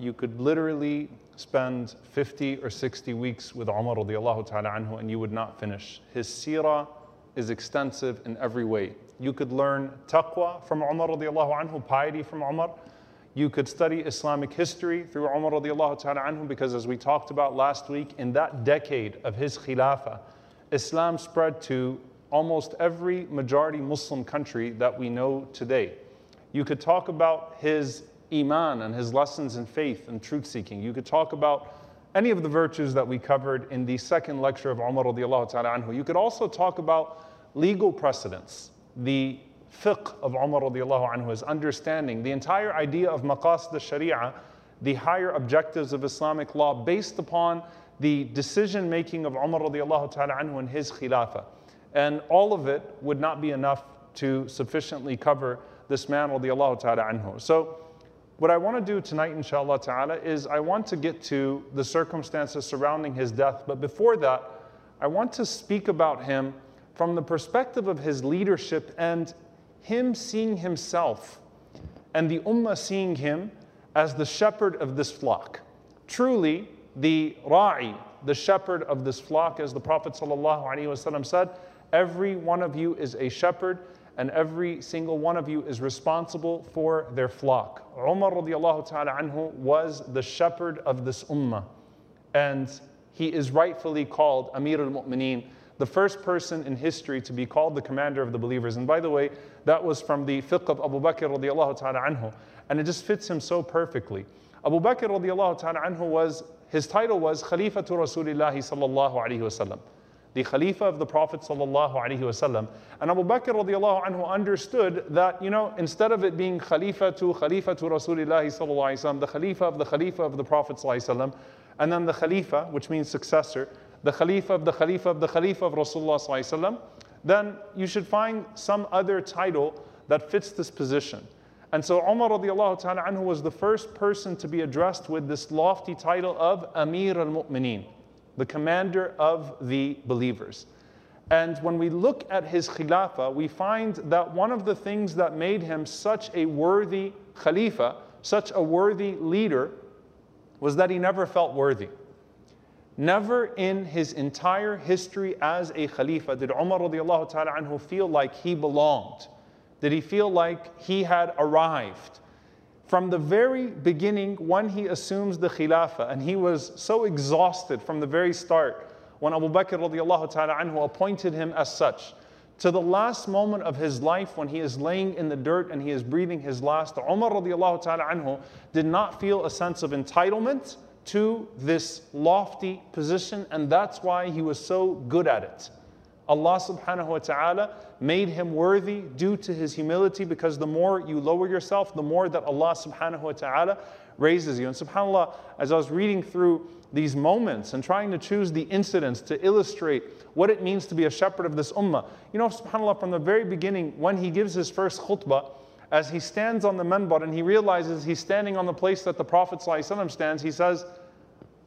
you could literally spend 50 or 60 weeks with Umar radiallahu ta'ala anhu and you would not finish. His seerah is extensive in every way. You could learn taqwa from Umar radiallahu anhu, piety from Umar. You could study Islamic history through Umar radiallahu ta'ala anhu because as we talked about last week, in that decade of his khilafah, Islam spread to almost every majority Muslim country that we know today. You could talk about his Iman and his lessons in faith and truth seeking. You could talk about any of the virtues that we covered in the second lecture of Umar radiallahu ta'ala anhu. You could also talk about legal precedents, the fiqh of Umar radiallahu anhu, his understanding, the entire idea of maqasid al-sharia, the higher objectives of Islamic law based upon the decision making of Umar radiallahu ta'ala anhu and his khilafah. And all of it would not be enough to sufficiently cover this man radiallahu ta'ala anhu. So what I want to do tonight, inshallah ta'ala, is I want to get to the circumstances surrounding his death. But before that, I want to speak about him from the perspective of his leadership and him seeing himself and the ummah seeing him as the shepherd of this flock. Truly, the ra'i, the shepherd of this flock, as the Prophet ﷺ said, every one of you is a shepherd and every single one of you is responsible for their flock. Umar ta'ala anhu was the shepherd of this ummah. And he is rightfully called Amir al-Mu'mineen, the first person in history to be called the commander of the believers. And by the way, that was from the fiqh of Abu Bakr ta'ala anhu. And it just fits him so perfectly. Abu Bakr ta'ala anhu was, his title was Khalifatu Rasulillahi sallallahu alayhi wasallam the Khalifa of the Prophet wasallam. And Abu Bakr radiallahu anhu understood that, you know, instead of it being Khalifa to Khalifa to Rasulullah the Khalifa of the Khalifa of the Prophet wasallam, and then the Khalifa, which means successor, the Khalifa of the Khalifa of the Khalifa of Rasulullah wasallam, then you should find some other title that fits this position. And so Umar radiallahu ta'ala anhu was the first person to be addressed with this lofty title of Amir al-Mu'mineen the commander of the believers. And when we look at his khilafah, we find that one of the things that made him such a worthy khalifa, such a worthy leader, was that he never felt worthy. Never in his entire history as a khalifa did Umar anhu feel like he belonged. Did he feel like he had arrived? From the very beginning, when he assumes the khilafah, and he was so exhausted from the very start, when Abu Bakr radiallahu ta'ala anhu appointed him as such, to the last moment of his life when he is laying in the dirt and he is breathing his last, Umar radiallahu ta'ala anhu did not feel a sense of entitlement to this lofty position, and that's why he was so good at it. Allah subhanahu wa ta'ala made him worthy due to his humility because the more you lower yourself, the more that Allah subhanahu wa ta'ala raises you. And subhanAllah, as I was reading through these moments and trying to choose the incidents to illustrate what it means to be a shepherd of this ummah, you know, subhanAllah, from the very beginning, when he gives his first khutbah, as he stands on the minbar and he realizes he's standing on the place that the Prophet stands, he says,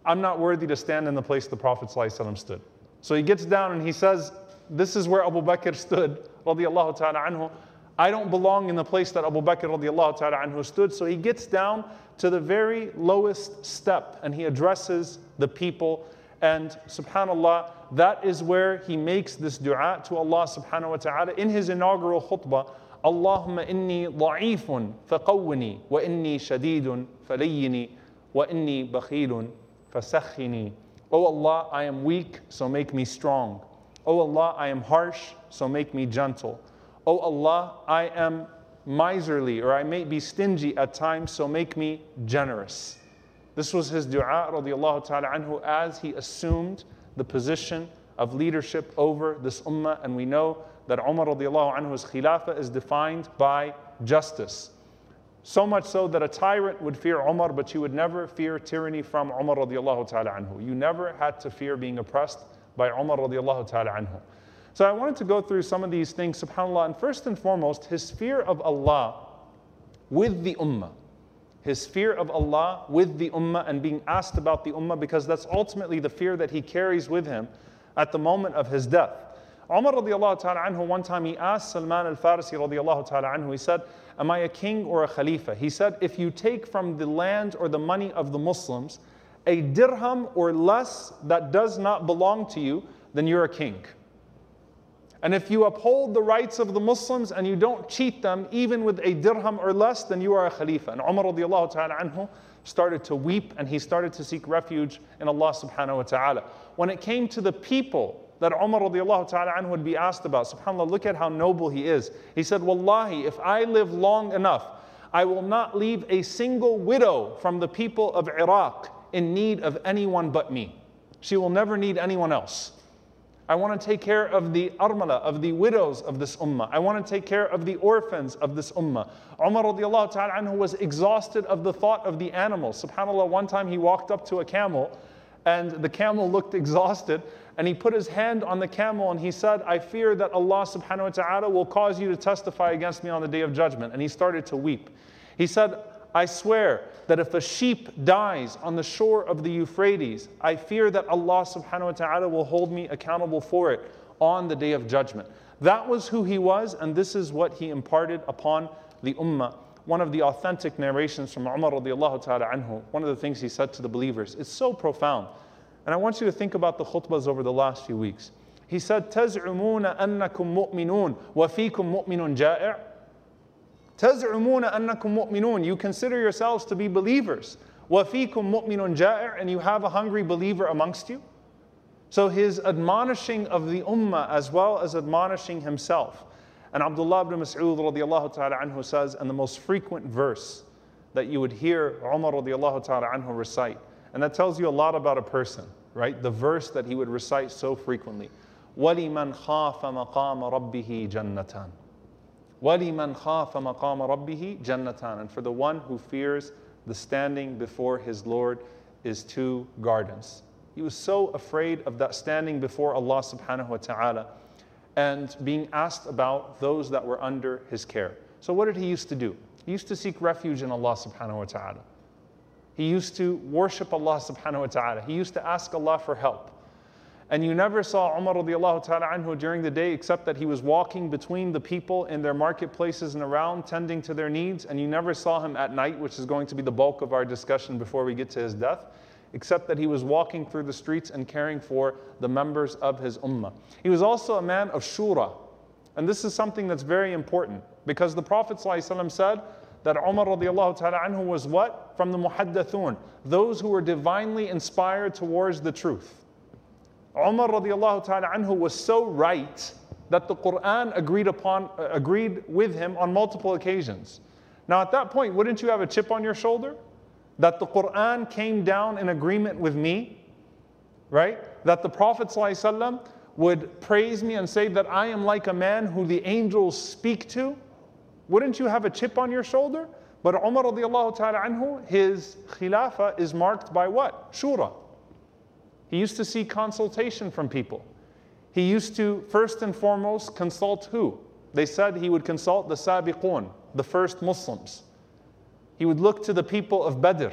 I'm not worthy to stand in the place the Prophet stood. So he gets down and he says, this is where Abu Bakr stood, radiallahu ta'ala anhu. I don't belong in the place that Abu Bakr radiallahu ta'ala anhu stood. So he gets down to the very lowest step and he addresses the people. And subhanAllah, that is where he makes this dua to Allah subhanahu wa ta'ala in his inaugural khutbah. Allahumma inni da'ifun faqawni wa inni shadidun falayyini wa inni bakhilun fasakhini. Oh Allah, I am weak, so make me strong. O Allah, I am harsh, so make me gentle. O Allah, I am miserly or I may be stingy at times, so make me generous. This was his dua radiallahu ta'ala anhu as he assumed the position of leadership over this ummah. And we know that Umar radiallahu anhu's khilafah is defined by justice. So much so that a tyrant would fear Umar, but you would never fear tyranny from Umar radiallahu ta'ala anhu. You never had to fear being oppressed by Umar radiallahu ta'ala anhu. So I wanted to go through some of these things, subhanAllah, and first and foremost, his fear of Allah with the ummah. His fear of Allah with the ummah and being asked about the ummah because that's ultimately the fear that he carries with him at the moment of his death. Umar radiallahu ta'ala anhu, one time he asked Salman al-Farisi radiallahu ta'ala anhu, he said, Am I a king or a khalifa? He said, If you take from the land or the money of the Muslims a dirham or less that does not belong to you, then you're a king. And if you uphold the rights of the Muslims and you don't cheat them, even with a dirham or less, then you are a khalifa. And Umar ta'ala anhu started to weep and he started to seek refuge in Allah subhanahu wa ta'ala. When it came to the people that Umar ta'ala anhu would be asked about, subhanAllah, look at how noble he is. He said, Wallahi, if I live long enough, I will not leave a single widow from the people of Iraq in need of anyone but me. She will never need anyone else. I want to take care of the armala, of the widows of this ummah. I want to take care of the orphans of this ummah. Umar radiallahu ta'ala anhu was exhausted of the thought of the animals. SubhanAllah, one time he walked up to a camel and the camel looked exhausted and he put his hand on the camel and he said, I fear that Allah subhanahu wa ta'ala will cause you to testify against me on the day of judgment. And he started to weep. He said, I swear that if a sheep dies on the shore of the Euphrates, I fear that Allah subhanahu wa ta'ala will hold me accountable for it on the day of judgment. That was who he was, and this is what he imparted upon the ummah. One of the authentic narrations from Umar radiallahu ta'ala anhu, one of the things he said to the believers, is so profound. And I want you to think about the khutbahs over the last few weeks. He said, تَزْعُمُونَ أَنَّكُمْ مُؤْمِنُونَ وَفِيكُمْ مُؤْمِنٌ جَائِعٌ تزعمون أنكم مؤمنون. You consider yourselves to be believers. وفيكم مؤمن جائع. And you have a hungry believer amongst you. So his admonishing of the ummah as well as admonishing himself. And Abdullah ibn Mas'ud radiallahu ta'ala anhu says, and the most frequent verse that you would hear Umar radiallahu ta'ala anhu recite. And that tells you a lot about a person, right? The verse that he would recite so frequently. وَلِمَنْ خَافَ مَقَامَ رَبِّهِ جَنَّتان وَلِمَنْ خَافَ مَقَامَ رَبِّهِ جَنَّتان And for the one who fears the standing before his Lord is two gardens. He was so afraid of that standing before Allah subhanahu wa ta'ala and being asked about those that were under his care. So what did he used to do? He used to seek refuge in Allah subhanahu wa ta'ala. He used to worship Allah subhanahu wa ta'ala. He used to ask Allah for help. And you never saw Umar ta'ala anhu during the day except that he was walking between the people in their marketplaces and around, tending to their needs. And you never saw him at night, which is going to be the bulk of our discussion before we get to his death, except that he was walking through the streets and caring for the members of his ummah. He was also a man of shura. And this is something that's very important because the Prophet said that Umar ta'ala anhu was what? From the muhaddathun, those who were divinely inspired towards the truth. Umar radiallahu ta'ala anhu was so right that the Quran agreed upon uh, agreed with him on multiple occasions. Now at that point, wouldn't you have a chip on your shoulder? That the Quran came down in agreement with me, right? That the Prophet would praise me and say that I am like a man who the angels speak to. Wouldn't you have a chip on your shoulder? But Umar radiallahu ta'ala anhu, his khilafah is marked by what? Shura. He used to seek consultation from people. He used to, first and foremost, consult who? They said he would consult the Sabiqun, the first Muslims. He would look to the people of Badr.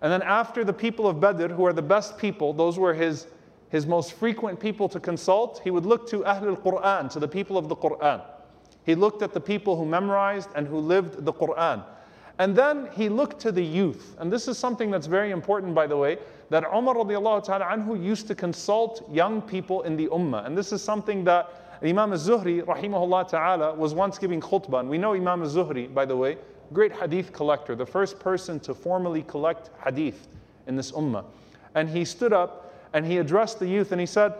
And then after the people of Badr, who are the best people, those were his, his most frequent people to consult, he would look to Ahlul Quran, to the people of the Quran. He looked at the people who memorized and who lived the Quran. And then he looked to the youth. And this is something that's very important, by the way, that Umar radiallahu ta'ala anhu used to consult young people in the ummah. And this is something that Imam al-Zuhri, rahimahullah ta'ala, was once giving khutbah. And we know Imam al-Zuhri, by the way, great hadith collector, the first person to formally collect hadith in this ummah. And he stood up and he addressed the youth and he said,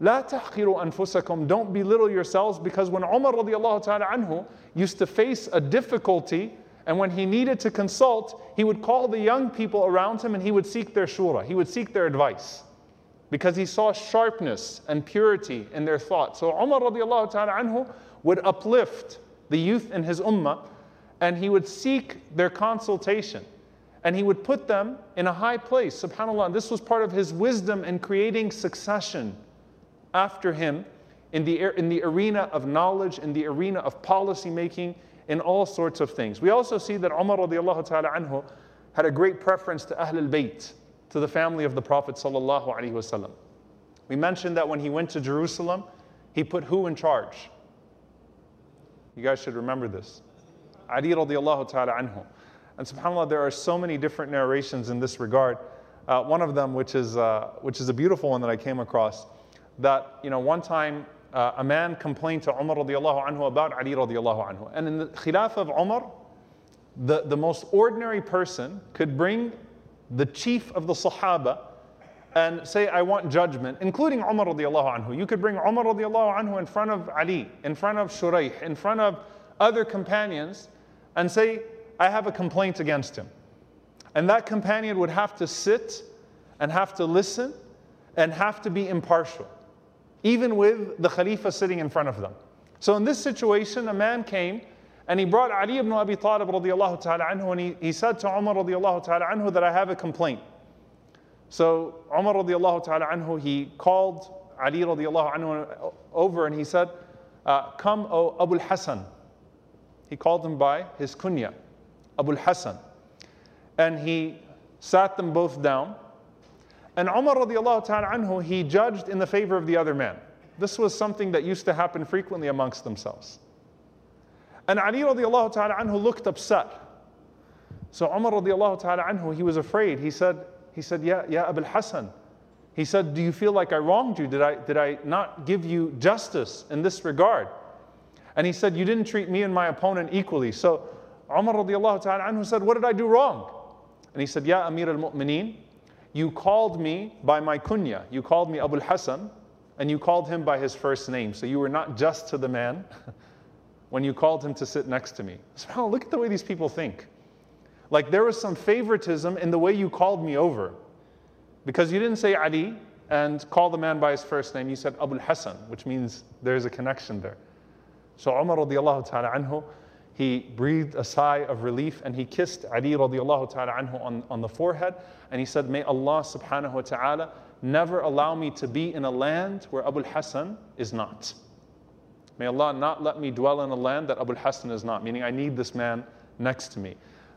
لا تحقروا أنفسكم Don't belittle yourselves because when Umar radiallahu ta'ala anhu used to face a difficulty and when he needed to consult, he would call the young people around him and he would seek their shura, he would seek their advice. Because he saw sharpness and purity in their thought. So Umar radiallahu ta'ala anhu would uplift the youth in his ummah and he would seek their consultation and he would put them in a high place. SubhanAllah, and this was part of his wisdom in creating succession after him in the, in the arena of knowledge, in the arena of policy making, in all sorts of things. We also see that Umar radiallahu ta'ala anhu had a great preference to Ahl al-Bayt, to the family of the Prophet sallallahu alaihi wasallam. We mentioned that when he went to Jerusalem, he put who in charge? You guys should remember this. Ali radiallahu ta'ala anhu. And subhanAllah, there are so many different narrations in this regard. Uh, one of them, which is, uh, which is a beautiful one that I came across, that you know, one time uh, a man complained to Umar radiallahu anhu about Ali radiallahu anhu. And in the Khilaf of Umar, the, the most ordinary person could bring the chief of the Sahaba and say, I want judgment, including Umar radiallahu anhu. You could bring Umar radiallahu anhu in front of Ali, in front of Shuraih, in front of other companions, and say, I have a complaint against him. And that companion would have to sit and have to listen and have to be impartial, even with the Khalifa sitting in front of them. So in this situation, a man came and he brought Ali ibn Abi Talib radiallahu ta'ala anhu and he, he said to Umar radiallahu ta'ala anhu that I have a complaint. So Umar radiallahu ta'ala anhu, he called Ali radiallahu anhu over and he said, uh, Come, O Abu Hassan. He called him by his kunya, Abu Hassan. And he sat them both down. And Umar radiallahu ta'ala anhu, he judged in the favor of the other man. This was something that used to happen frequently amongst themselves. And Ali radiallahu ta'ala anhu looked upset. So Umar radiallahu ta'ala anhu, he was afraid. He said, he said, Yeah, yeah, Abul Hassan. He said, Do you feel like I wronged you? Did I, did I not give you justice in this regard? And he said, You didn't treat me and my opponent equally. So Umar radiallahu ta'ala anhu said, What did I do wrong? And he said, Ya Amir al Mu'mineen, you called me by my kunya. You called me Abul Hassan, and you called him by his first name. So you were not just to the man. when you called him to sit next to me. So look at the way these people think. Like there was some favoritism in the way you called me over. Because you didn't say Ali and call the man by his first name, you said Abu Hassan, which means there's a connection there. So Umar radiallahu ta'ala anhu, he breathed a sigh of relief and he kissed Ali radiallahu ta'ala anhu on, on the forehead and he said, May Allah subhanahu wa ta'ala never allow me to be in a land where Abu Hassan is not. May Allah not let me dwell in a land that Abu Hassan is not, meaning I need this man next to me.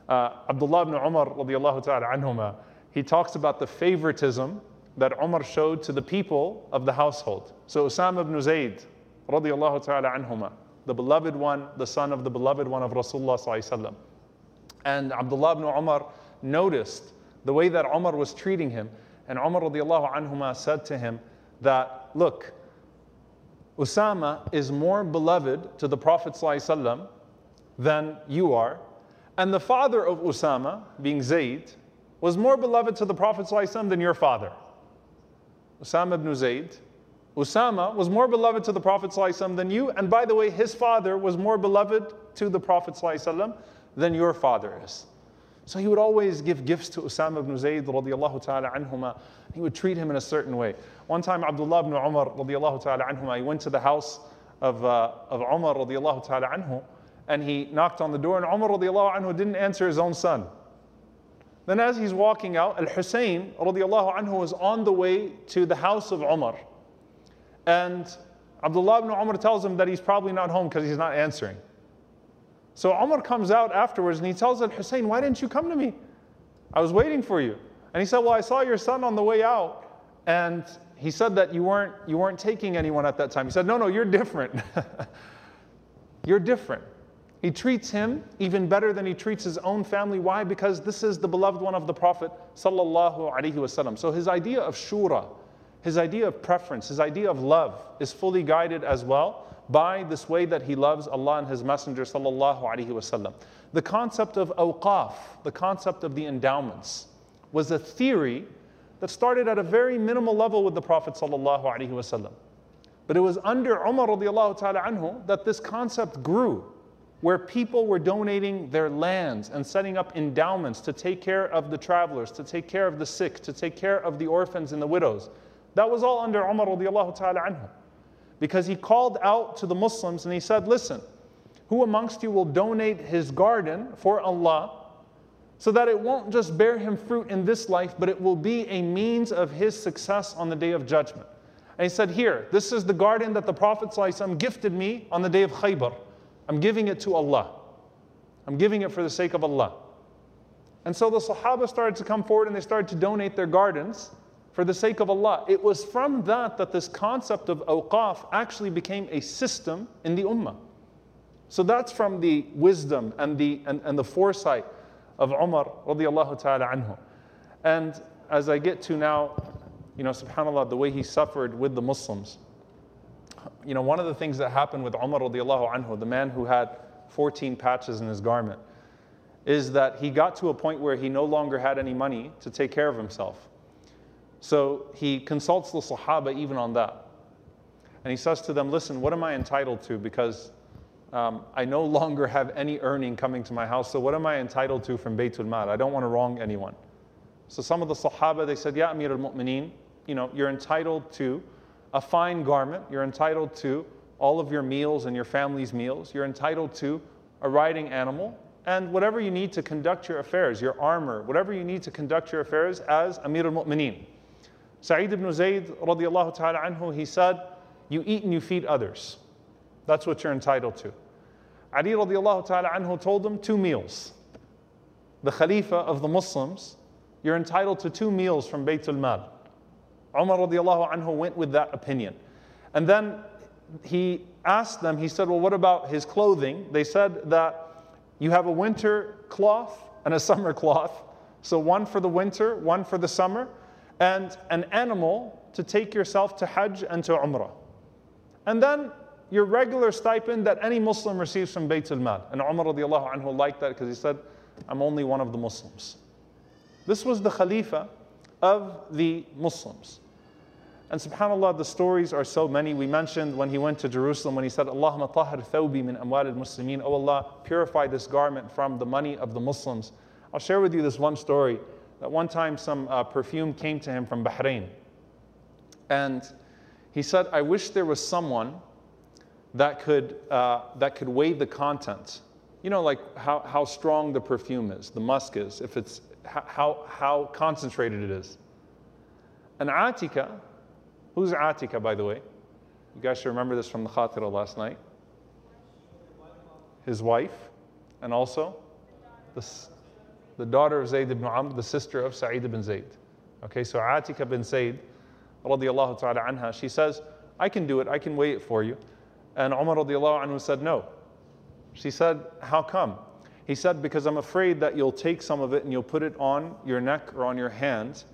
Uh, Abdullah ibn Umar radiallahu ta'ala anhuma, he talks about the favoritism that Umar showed to the people of the household. So Usama ibn Zayd radiallahu ta'ala anhuma, the beloved one, the son of the beloved one of Rasulullah And Abdullah ibn Umar noticed the way that Umar was treating him. And Umar said to him that, look, Usama is more beloved to the Prophet ﷺ than you are. And the father of Usama, being Zayd, was more beloved to the Prophet ﷺ than your father. Usama ibn Zayd. Usama was more beloved to the Prophet ﷺ than you. And by the way, his father was more beloved to the Prophet ﷺ than your father is. So he would always give gifts to Usama ibn Zayd radiallahu ta'ala. He would treat him in a certain way. One time Abdullah ibn Umar radiallahu ta'ala he went to the house of, uh, of Umar radiallahu ta'ala anhu and he knocked on the door and Umar radiallahu anhu didn't answer his own son. Then as he's walking out, Al-Hussein radiallahu anhu was on the way to the house of Umar. And Abdullah ibn Umar tells him that he's probably not home because he's not answering. So Umar comes out afterwards and he tells Al Hussein, Why didn't you come to me? I was waiting for you. And he said, Well, I saw your son on the way out. And he said that you weren't, you weren't taking anyone at that time. He said, No, no, you're different. you're different. He treats him even better than he treats his own family. Why? Because this is the beloved one of the Prophet. So his idea of shura, his idea of preference, his idea of love is fully guided as well by this way that he loves Allah and His Messenger sallallahu alaihi wasallam. The concept of awqaf, the concept of the endowments, was a theory that started at a very minimal level with the Prophet sallallahu alaihi wasallam. But it was under Umar radiallahu ta'ala anhu that this concept grew, where people were donating their lands and setting up endowments to take care of the travelers, to take care of the sick, to take care of the orphans and the widows. That was all under Umar radiallahu ta'ala anhu because he called out to the Muslims and he said, Listen, Who amongst you will donate his garden for Allah so that it won't just bear him fruit in this life, but it will be a means of his success on the day of judgment? And he said, Here, this is the garden that the Prophet ﷺ gifted me on the day of Khaybar. I'm giving it to Allah. I'm giving it for the sake of Allah. And so the Sahaba started to come forward and they started to donate their gardens for the sake of Allah. It was from that that this concept of awqaf actually became a system in the ummah. So that's from the wisdom and the, and, and the foresight of Umar radiallahu ta'ala anhu. And as I get to now, you know, subhanAllah, the way he suffered with the Muslims. You know, one of the things that happened with Umar radiallahu anhu, the man who had 14 patches in his garment, is that he got to a point where he no longer had any money to take care of himself. So he consults the Sahaba even on that. And he says to them, Listen, what am I entitled to? Because um, I no longer have any earning coming to my house, so what am I entitled to from Baytul Mal? I don't want to wrong anyone. So some of the Sahaba, they said, Ya Amir al Mu'mineen, you know, you're entitled to a fine garment, you're entitled to all of your meals and your family's meals, you're entitled to a riding animal, and whatever you need to conduct your affairs, your armor, whatever you need to conduct your affairs as Amir al-Mu'mineen. Sa'id ibn Zayd radiallahu ta'ala anhu, he said, you eat and you feed others. That's what you're entitled to. Ali radiallahu ta'ala anhu told him two meals. The Khalifa of the Muslims, you're entitled to two meals from Baytul Mal. Umar radiallahu anhu went with that opinion. And then he asked them, he said, Well, what about his clothing? They said that you have a winter cloth and a summer cloth. So, one for the winter, one for the summer, and an animal to take yourself to Hajj and to Umrah. And then your regular stipend that any Muslim receives from Bayt al Mal. And Umar radiallahu anhu liked that because he said, I'm only one of the Muslims. This was the Khalifa of the Muslims. And subhanAllah, the stories are so many. We mentioned when he went to Jerusalem, when he said, Allahumma tahir thawbi min amwal al muslimin. Oh Allah, purify this garment from the money of the Muslims. I'll share with you this one story that one time some uh, perfume came to him from Bahrain. And he said, I wish there was someone that could, uh, that could weigh the contents. You know, like how, how strong the perfume is, the musk is, if it's how, how concentrated it is. And Atika, Who's Atika, by the way? You guys should remember this from the Khatira last night. His wife, and also the, the daughter of Zayd ibn Amr, the sister of Sa'id ibn Zayd. Okay, so Atika bin Zayd, radiallahu ta'ala anha, she says, I can do it, I can weigh it for you. And Umar radiallahu anhu said, No. She said, How come? He said, Because I'm afraid that you'll take some of it and you'll put it on your neck or on your hands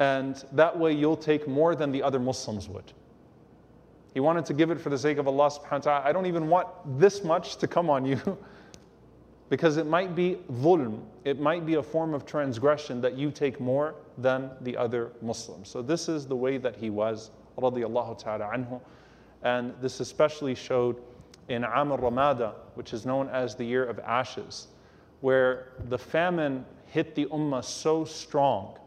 and that way you'll take more than the other Muslims would. He wanted to give it for the sake of Allah subhanahu wa ta'ala. I don't even want this much to come on you because it might be dhulm, it might be a form of transgression that you take more than the other Muslims. So this is the way that he was, radiallahu ta'ala anhu. And this especially showed in Am Ramada, which is known as the year of ashes, where the famine hit the ummah so strong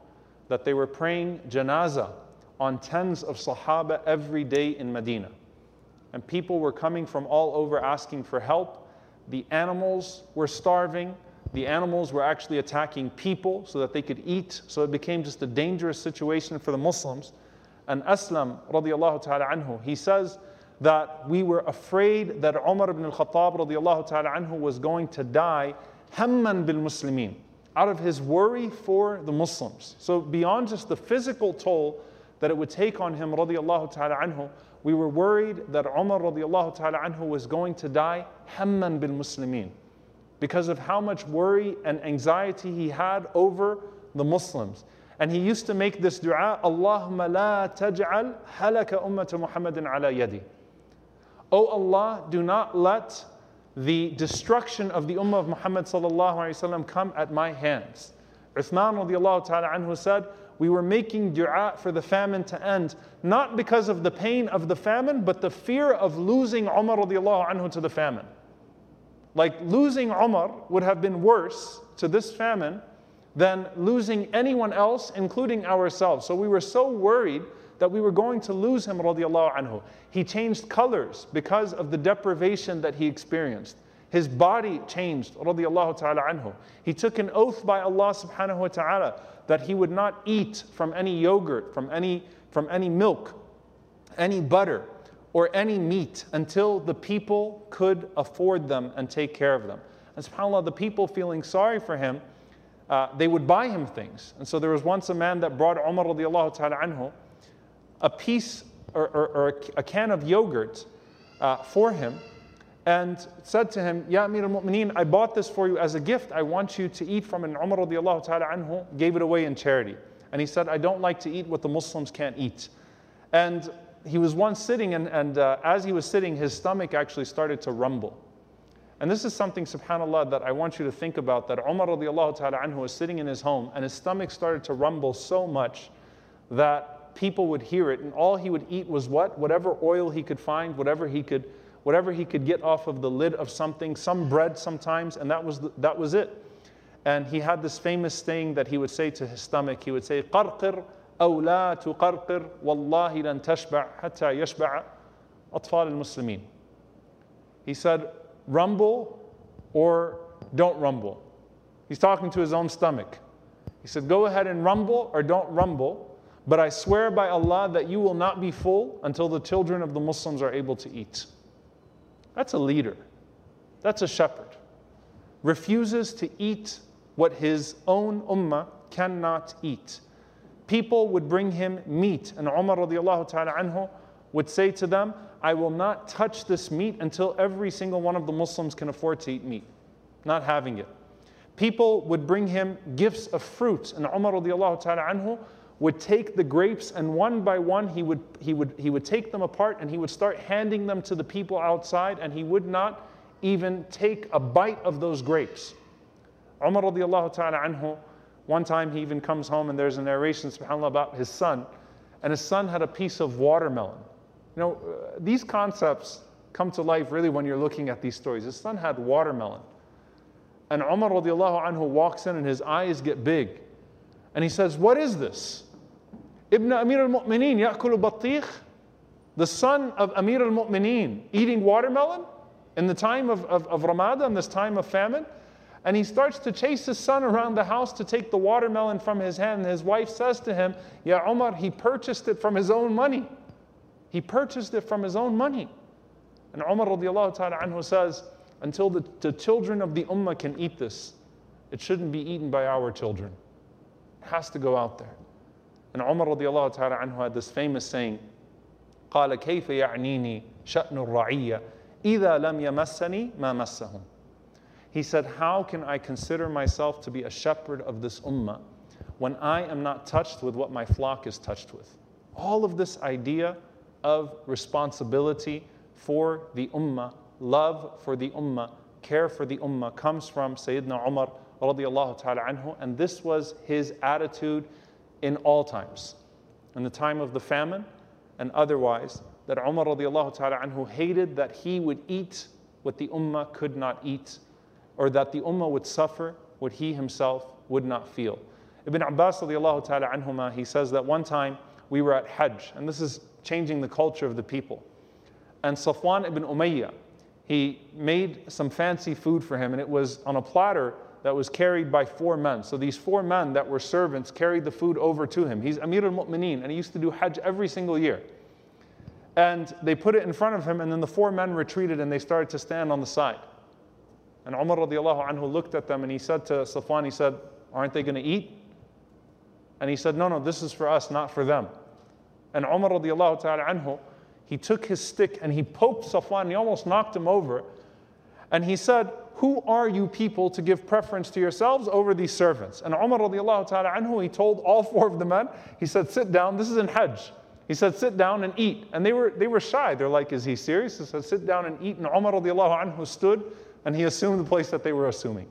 that they were praying janazah on tens of Sahaba every day in Medina. And people were coming from all over asking for help. The animals were starving. The animals were actually attacking people so that they could eat. So it became just a dangerous situation for the Muslims. And Aslam, radiallahu ta'ala anhu, he says that we were afraid that Umar ibn al-Khattab, radiallahu ta'ala anhu, was going to die hamman bil muslimin out of his worry for the Muslims. So beyond just the physical toll that it would take on him, radiallahu ta'ala anhu, we were worried that Umar radiallahu ta'ala anhu was going to die hamman bil muslimin because of how much worry and anxiety he had over the Muslims. And he used to make this dua, Allahumma la taj'al halaka ummata Muhammadin ala yadi. O Allah, do not let the destruction of the Ummah of Muhammad sallallahu come at my hands. Uthman radiallahu ta'ala anhu said, we were making dua for the famine to end, not because of the pain of the famine, but the fear of losing Umar anhu to the famine. Like losing Umar would have been worse to this famine than losing anyone else, including ourselves. So we were so worried that we were going to lose him anhu. He changed colors because of the deprivation that he experienced. His body changed, ta'ala anhu. He took an oath by Allah subhanahu wa ta'ala that he would not eat from any yogurt, from any, from any milk, any butter, or any meat until the people could afford them and take care of them. And subhanAllah, the people feeling sorry for him, uh, they would buy him things. And so there was once a man that brought Umar ta'ala anhu a piece or, or, or a can of yogurt uh, for him and said to him, Ya Amir al-Mu'mineen, I bought this for you as a gift. I want you to eat from it. And Umar radiallahu ta'ala anhu gave it away in charity. And he said, I don't like to eat what the Muslims can't eat. And he was once sitting, and, and uh, as he was sitting, his stomach actually started to rumble. And this is something, subhanAllah, that I want you to think about that Umar radiallahu ta'ala anhu was sitting in his home, and his stomach started to rumble so much that people would hear it, and all he would eat was what? Whatever oil he could find, whatever he could whatever he could get off of the lid of something, some bread sometimes, and that was, the, that was it. And he had this famous saying that he would say to his stomach, he would say, قرقر أو لا تقرقر والله لن تشبع حتى يشبع أطفال المسلمين. He said, rumble or don't rumble. He's talking to his own stomach. He said, Go ahead and rumble or don't rumble, but I swear by Allah that you will not be full until the children of the Muslims are able to eat. That's a leader. That's a shepherd. Refuses to eat what his own ummah cannot eat. People would bring him meat, and Umar ta'ala anhu would say to them, I will not touch this meat until every single one of the Muslims can afford to eat meat. Not having it. People would bring him gifts of fruit, and Umar radiallahu ta'ala anhu would take the grapes and one by one he would, he, would, he would take them apart and he would start handing them to the people outside and he would not even take a bite of those grapes. Umar radiallahu ta'ala anhu, one time he even comes home and there's a narration, subhanAllah, about his son, and his son had a piece of watermelon. You know, uh, these concepts come to life really when you're looking at these stories. His son had watermelon. And Umar radiallahu anhu walks in and his eyes get big. And he says, What is this? Ibn Amir al-Mu'mineen ya'kulu batikh, the son of Amir al-Mu'mineen, eating watermelon in the time of, of, of Ramada, this time of famine. And he starts to chase his son around the house to take the watermelon from his hand. And his wife says to him, Ya Omar, he purchased it from his own money. He purchased it from his own money. And Umar anhu says, until the, the children of the ummah can eat this, it shouldn't be eaten by our children. It has to go out there. And Umar radiallahu ta'ala anhu had this famous saying, قال كيف يعنيني شأن الرعية إذا لم يمسني ما مسهم. He said, How can I consider myself to be a shepherd of this ummah when I am not touched with what my flock is touched with? All of this idea of responsibility for the ummah, love for the ummah, care for the ummah comes from Sayyidina Umar radiallahu ta'ala anhu, and this was his attitude in all times. In the time of the famine and otherwise, that Umar radiallahu ta'ala anhu hated that he would eat what the ummah could not eat, or that the ummah would suffer what he himself would not feel. Ibn Abbas radiallahu ta'ala anhuma, he says that one time we were at Hajj, and this is changing the culture of the people. And Safwan ibn Umayyah, he made some fancy food for him, and it was on a platter that was carried by four men. So these four men that were servants carried the food over to him. He's Amir al Mu'mineen, and he used to do Hajj every single year. And they put it in front of him, and then the four men retreated and they started to stand on the side. And Umar radiallahu anhu looked at them and he said to Safwan, he said, Aren't they going to eat? And he said, No, no, this is for us, not for them. And Umar radiallahu ta'ala anhu, he took his stick and he poked Safwan, he almost knocked him over. And he said, who are you people to give preference to yourselves over these servants? And Umar radiallahu ta'ala anhu, he told all four of the men, he said, sit down, this is in Hajj. He said, sit down and eat. And they were, they were shy. They're like, is he serious? He said, sit down and eat. And Umar radiallahu anhu stood and he assumed the place that they were assuming.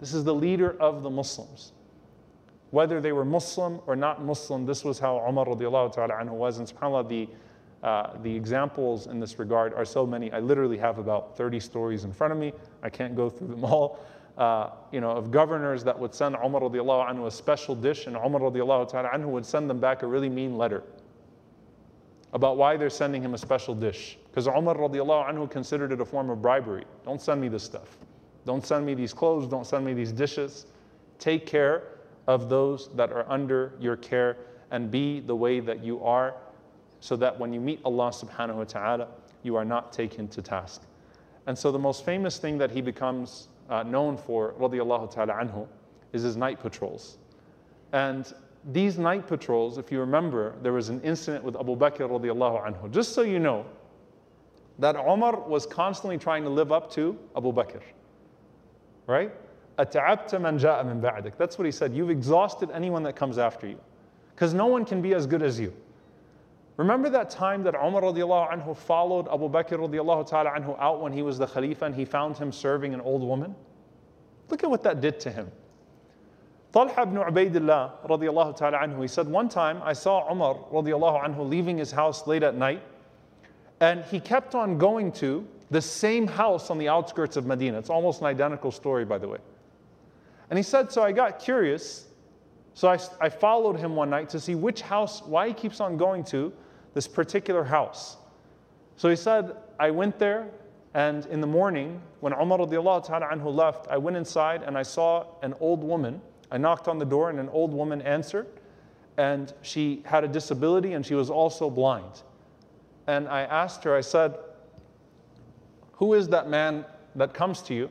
This is the leader of the Muslims. Whether they were Muslim or not Muslim, this was how Umar radiallahu ta'ala anhu was. And subhanAllah, the, uh, the examples in this regard are so many. I literally have about 30 stories in front of me. I can't go through them all. Uh, you know, of governors that would send Umar radiallahu anhu a special dish, and Umar radiallahu ta'ala anhu would send them back a really mean letter about why they're sending him a special dish. Because Umar radiallahu anhu considered it a form of bribery. Don't send me this stuff. Don't send me these clothes. Don't send me these dishes. Take care of those that are under your care and be the way that you are so that when you meet Allah subhanahu wa ta'ala, you are not taken to task. And so the most famous thing that he becomes uh, known for, radiallahu ta'ala anhu, is his night patrols. And these night patrols, if you remember, there was an incident with Abu Bakr radiallahu anhu. Just so you know, that Umar was constantly trying to live up to Abu Bakr. Right? أَتَعَبْتَ مَنْ جَاءَ مِنْ بَعْدِكَ That's what he said. You've exhausted anyone that comes after you. Because no one can be as good as you. Remember that time that Umar radiallahu anhu followed Abu Bakr radiallahu ta'ala anhu out when he was the Khalifa and he found him serving an old woman? Look at what that did to him. Talha ibn Ubaidillah radiallahu ta'ala anhu, he said, one time I saw Umar radiallahu anhu leaving his house late at night and he kept on going to the same house on the outskirts of Medina. It's almost an identical story, by the way. And he said, so I got curious. So I, I followed him one night to see which house, why he keeps on going to this particular house. So he said, I went there, and in the morning, when Umar anhu left, I went inside and I saw an old woman. I knocked on the door, and an old woman answered, and she had a disability and she was also blind. And I asked her, I said, Who is that man that comes to you?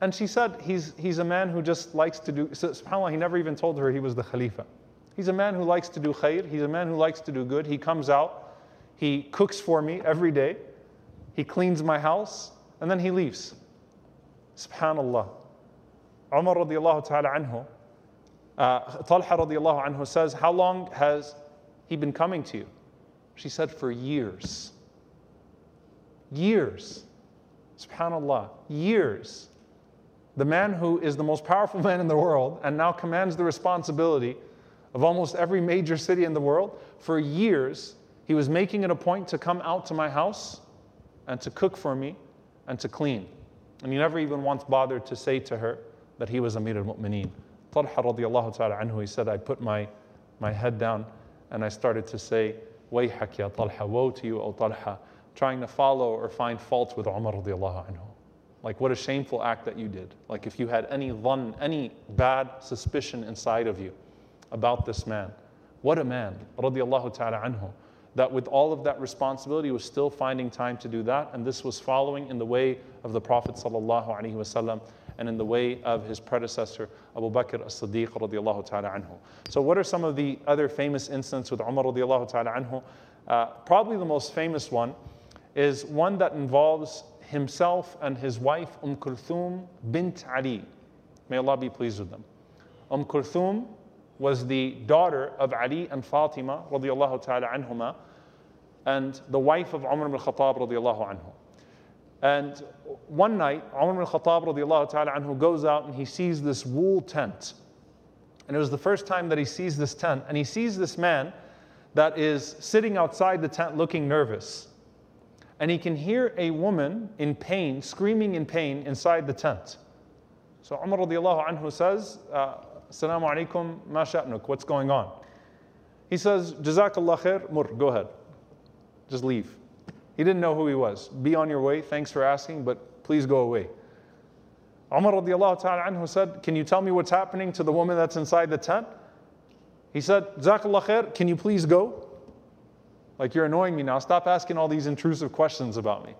And she said, he's, he's a man who just likes to do, so, subhanAllah, he never even told her he was the Khalifa. He's a man who likes to do khair. He's a man who likes to do good. He comes out, he cooks for me every day, he cleans my house, and then he leaves. Subhanallah. Umar radiallahu ta'ala anhu, uh, Talha radiallahu anhu says, How long has he been coming to you? She said, For years. Years. Subhanallah. Years. The man who is the most powerful man in the world and now commands the responsibility of almost every major city in the world, for years, he was making it a point to come out to my house and to cook for me and to clean. And he never even once bothered to say to her that he was Amir al Mu'mineen. Talha radiallahu ta'ala anhu, he said, I put my, my head down and I started to say, Wayhak ya Talha, woe to you, O Talha, trying to follow or find fault with Umar radiallahu anhu. Like, what a shameful act that you did. Like, if you had any dhan, any bad suspicion inside of you about this man. What a man, radiallahu ta'ala anhu, that with all of that responsibility was still finding time to do that. And this was following in the way of the Prophet sallallahu and in the way of his predecessor, Abu Bakr as-Siddiq radiallahu ta'ala anhu. So what are some of the other famous incidents with Umar radiallahu ta'ala anhu? Uh, probably the most famous one is one that involves himself and his wife Umm Kulthum bint Ali. May Allah be pleased with them. Umm Kulthum was the daughter of Ali and Fatima radiallahu ta'ala anhuma and the wife of Umar ibn Khattab radiallahu anhu. And one night, Umar ibn Khattab radiallahu ta'ala anhu goes out and he sees this wool tent. And it was the first time that he sees this tent. And he sees this man that is sitting outside the tent looking nervous. And he can hear a woman in pain, screaming in pain inside the tent. So Umar radiallahu anhu says, uh, Assalamu alaikum, ma what's going on? He says, Jazakallah khair, mur, go ahead. Just leave. He didn't know who he was. Be on your way, thanks for asking, but please go away. Umar radiallahu ta'ala anhu said, Can you tell me what's happening to the woman that's inside the tent? He said, Jazakallah khair, can you please go? Like you're annoying me now. Stop asking all these intrusive questions about me.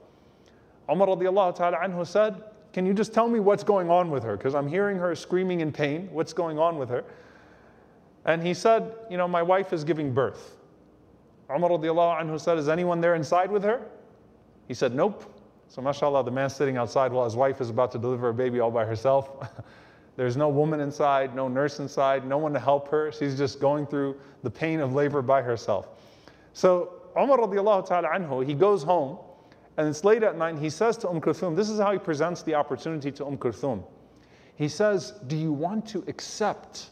Umar radiallahu ta'ala anhu said, can you just tell me what's going on with her? Because I'm hearing her screaming in pain. What's going on with her? And he said, You know, my wife is giving birth. Umar anhu said, Is anyone there inside with her? He said, Nope. So, mashallah, the man sitting outside while his wife is about to deliver a baby all by herself. There's no woman inside, no nurse inside, no one to help her. She's just going through the pain of labor by herself. So, Umar ta'ala anhu, he goes home and it's late at night, and he says to Umm Kulthum, this is how he presents the opportunity to Umm Kulthum. He says, Do you want to accept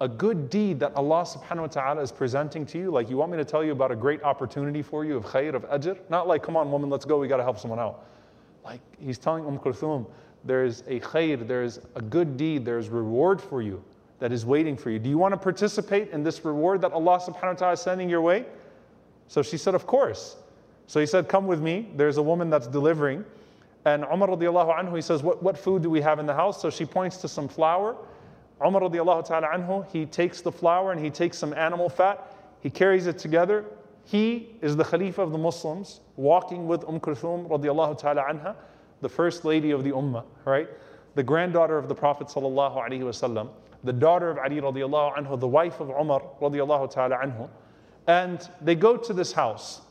a good deed that Allah subhanahu wa ta'ala is presenting to you? Like, you want me to tell you about a great opportunity for you of khair, of ajr? Not like, come on, woman, let's go, we got to help someone out. Like, he's telling Umm Kulthum, there's a khair, there's a good deed, there's reward for you that is waiting for you. Do you want to participate in this reward that Allah subhanahu wa ta'ala is sending your way? So she said, Of course. So he said, Come with me. There's a woman that's delivering. And Umar radiallahu anhu, he says, what, what food do we have in the house? So she points to some flour. Umar radiallahu ta'ala anhu, he takes the flour and he takes some animal fat. He carries it together. He is the Khalifa of the Muslims, walking with Umm Kulthum radiallahu ta'ala anha, the first lady of the Ummah, right? The granddaughter of the Prophet sallallahu alaihi wasallam, the daughter of Ali radiallahu anhu, the wife of Umar radiallahu ta'ala anhu. And they go to this house.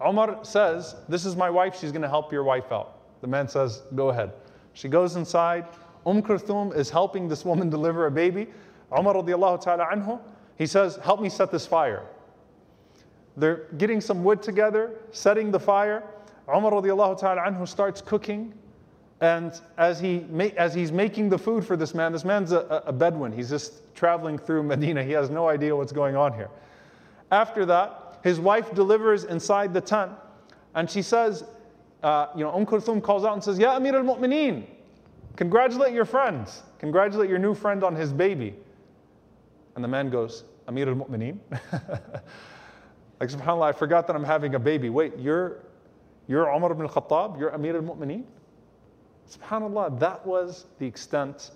Omar says, This is my wife, she's going to help your wife out. The man says, Go ahead. She goes inside. Umm Kulthum is helping this woman deliver a baby. Umar radiallahu ta'ala anhu, he says, Help me set this fire. They're getting some wood together, setting the fire. Umar radiallahu ta'ala anhu starts cooking. And as, he as he's making the food for this man, this man's a, a Bedouin. He's just traveling through Medina. He has no idea what's going on here. After that, his wife delivers inside the tent, and she says, uh, you know, Umm Kulthum calls out and says, Ya Amir al Mu'mineen, congratulate your friend, congratulate your new friend on his baby. And the man goes, Amir al Mu'mineen? like, subhanAllah, I forgot that I'm having a baby. Wait, you're, you're Umar ibn al-Khattab? You're Amir al Mu'mineen? SubhanAllah, that was the extent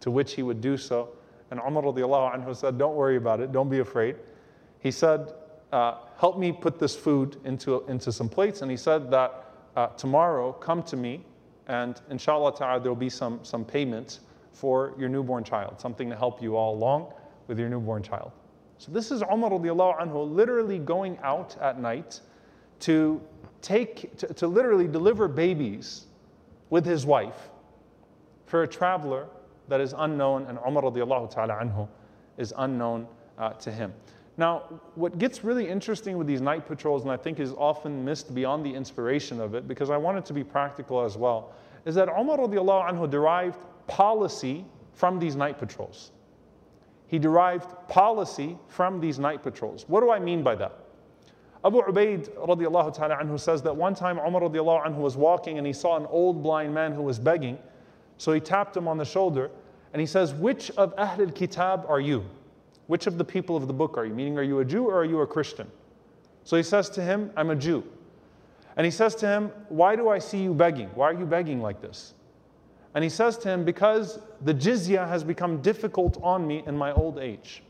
to which he would do so. And Umar radiallahu anhu said, Don't worry about it, don't be afraid. He said, uh, help me put this food into, into some plates. And he said that uh, tomorrow, come to me, and inshallah ta'ala, there'll be some, some payment for your newborn child, something to help you all along with your newborn child. So this is Umar radiallahu anhu literally going out at night to take, to, to literally deliver babies with his wife for a traveler that is unknown, and Umar radiallahu ta'ala anhu is unknown uh, to him. Now, what gets really interesting with these night patrols, and I think is often missed beyond the inspiration of it, because I want it to be practical as well, is that Umar anhu derived policy from these night patrols. He derived policy from these night patrols. What do I mean by that? Abu Ubaid radiallahu ta'ala anhu says that one time Umar radiallahu anhu was walking and he saw an old blind man who was begging. So he tapped him on the shoulder and he says, Which of Ahlul Kitab are you? Which of the people of the book are you? Meaning, are you a Jew or are you a Christian? So he says to him, I'm a Jew. And he says to him, Why do I see you begging? Why are you begging like this? And he says to him, Because the jizya has become difficult on me in my old age.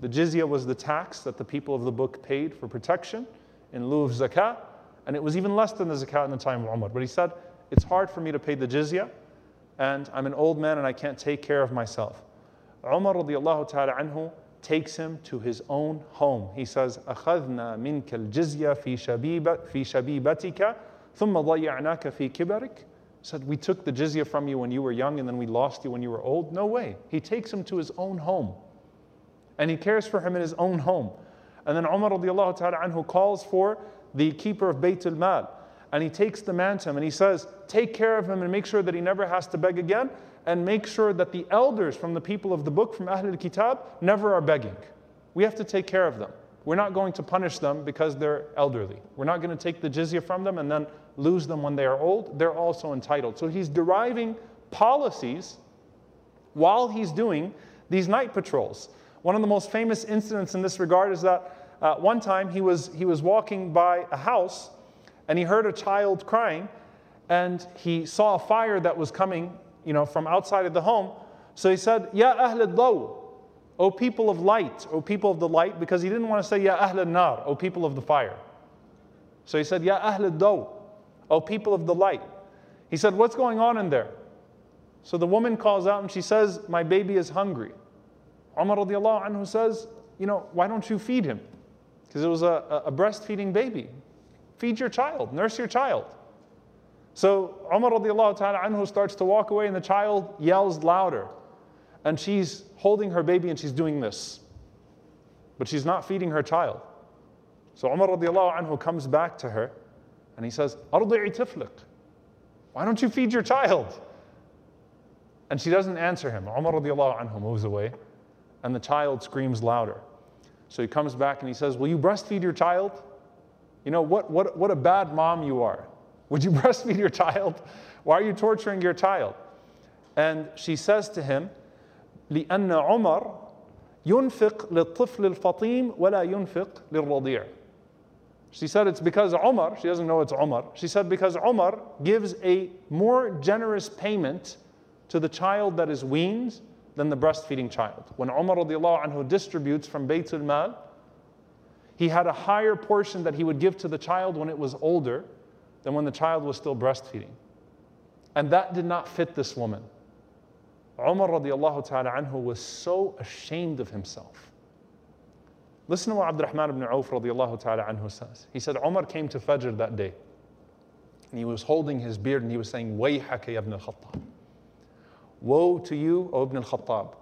The jizya was the tax that the people of the book paid for protection in lieu of zakah, and it was even less than the zakah in the time of Umar. But he said, It's hard for me to pay the jizya, and I'm an old man and I can't take care of myself. Umar radiallahu ta'ala anhu takes him to his own home. He says, أخذنا منك الجزية في شبيبة في شبيبتك ثم ضيعناك في كبرك. Said, we took the jizya from you when you were young and then we lost you when you were old. No way. He takes him to his own home. And he cares for him in his own home. And then Umar radiallahu ta'ala anhu calls for the keeper of Bayt al-Mal. And he takes the man to him and he says, take care of him and make sure that he never has to beg again and make sure that the elders from the people of the book, from Ahlul Kitab, never are begging. We have to take care of them. We're not going to punish them because they're elderly. We're not going to take the jizya from them and then lose them when they are old. They're also entitled. So he's deriving policies while he's doing these night patrols. One of the most famous incidents in this regard is that uh, one time he was, he was walking by a house and he heard a child crying and he saw a fire that was coming you know, from outside of the home. So he said, Ya Ahl al O people of light, O people of the light, because he didn't want to say Ya Ahl al-Nar, O people of the fire. So he said, Ya Ahl al O people of the light. He said, What's going on in there? So the woman calls out and she says, My baby is hungry. Umar radiallahu anhu says, You know, why don't you feed him? Because it was a, a breastfeeding baby. Feed your child, nurse your child. So Umar radiallahu ta'ala anhu starts to walk away and the child yells louder. And she's holding her baby and she's doing this. But she's not feeding her child. So Umar radiallahu anhu comes back to her and he says. Why don't you feed your child? And she doesn't answer him. Umar radiallahu anhu moves away and the child screams louder. So he comes back and he says, Will you breastfeed your child? You know, what, what, what a bad mom you are. Would you breastfeed your child? Why are you torturing your child? And she says to him, لأن عمر ينفق للطفل الفطيم ولا ينفق للرضيع. She said it's because Umar, she doesn't know it's Umar. She said because Umar gives a more generous payment to the child that is weaned than the breastfeeding child. When Umar radiallahu anhu distributes from Baytul Mal, he had a higher portion that he would give to the child when it was older than when the child was still breastfeeding. And that did not fit this woman. Umar radiallahu ta'ala anhu was so ashamed of himself. Listen to what Abdurrahman ibn Auf radiallahu ta'ala anhu says. He said, Umar came to Fajr that day. And he was holding his beard and he was saying, Wayhaka ibn al-Khattab. Woe to you, O Ibn al-Khattab.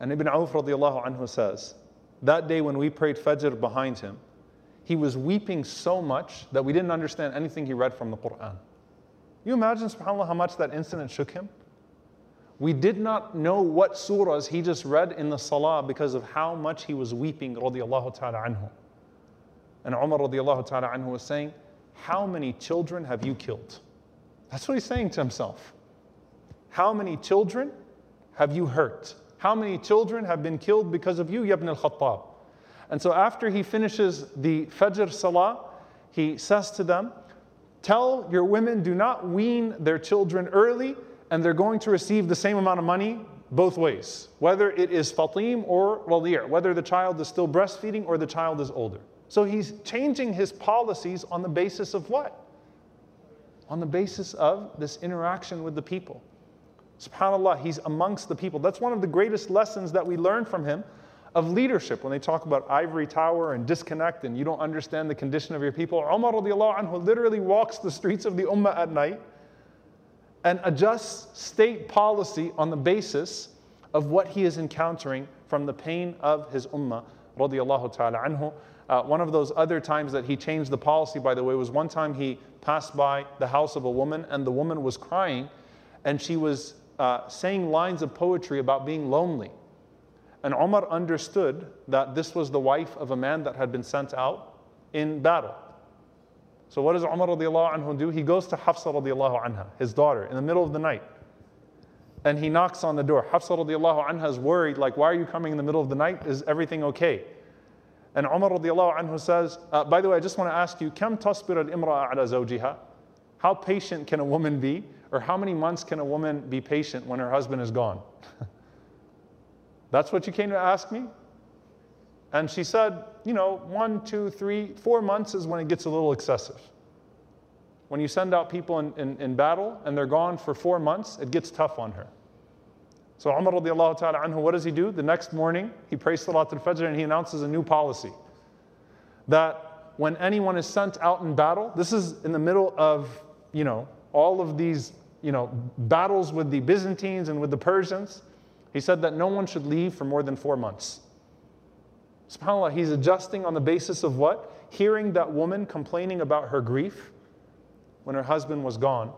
And Ibn Auf radiallahu anhu says, that day when we prayed Fajr behind him, he was weeping so much that we didn't understand anything he read from the Quran. You imagine, subhanAllah, how much that incident shook him? We did not know what surahs he just read in the salah because of how much he was weeping, radiallahu ta'ala anhu. And Umar radiallahu ta'ala anhu was saying, How many children have you killed? That's what he's saying to himself. How many children have you hurt? How many children have been killed because of you, Ibn al Khattab? And so after he finishes the Fajr Salah, he says to them, Tell your women, do not wean their children early and they're going to receive the same amount of money both ways, whether it is fatim or radi', whether the child is still breastfeeding or the child is older. So he's changing his policies on the basis of what? On the basis of this interaction with the people. SubhanAllah, he's amongst the people. That's one of the greatest lessons that we learn from him of leadership when they talk about ivory tower and disconnect and you don't understand the condition of your people. Umar anhu literally walks the streets of the ummah at night and adjusts state policy on the basis of what he is encountering from the pain of his ummah, radiallahu ta'ala anhu. Uh, one of those other times that he changed the policy, by the way, was one time he passed by the house of a woman and the woman was crying and she was uh, saying lines of poetry about being lonely. And Umar understood that this was the wife of a man that had been sent out in battle. So what does Umar radiallahu anhu do? He goes to Hafsa radiallahu anha, his daughter, in the middle of the night. And he knocks on the door. Hafsa radiallahu anha is worried, like, why are you coming in the middle of the night? Is everything okay? And Umar radiallahu anhu says, uh, by the way, I just want to ask you, كم تصبر الإمرأة على زوجها? How patient can a woman be? Or how many months can a woman be patient when her husband is gone? That's what you came to ask me? And she said, you know, one, two, three, four months is when it gets a little excessive. When you send out people in, in, in battle and they're gone for four months, it gets tough on her. So Umar radiallahu ta'ala anhu, what does he do? The next morning, he prays Salat al-Fajr and he announces a new policy. That when anyone is sent out in battle, this is in the middle of, you know, all of these, you know, battles with the Byzantines and with the Persians, he said that no one should leave for more than four months. SubhanAllah, he's adjusting on the basis of what? Hearing that woman complaining about her grief when her husband was gone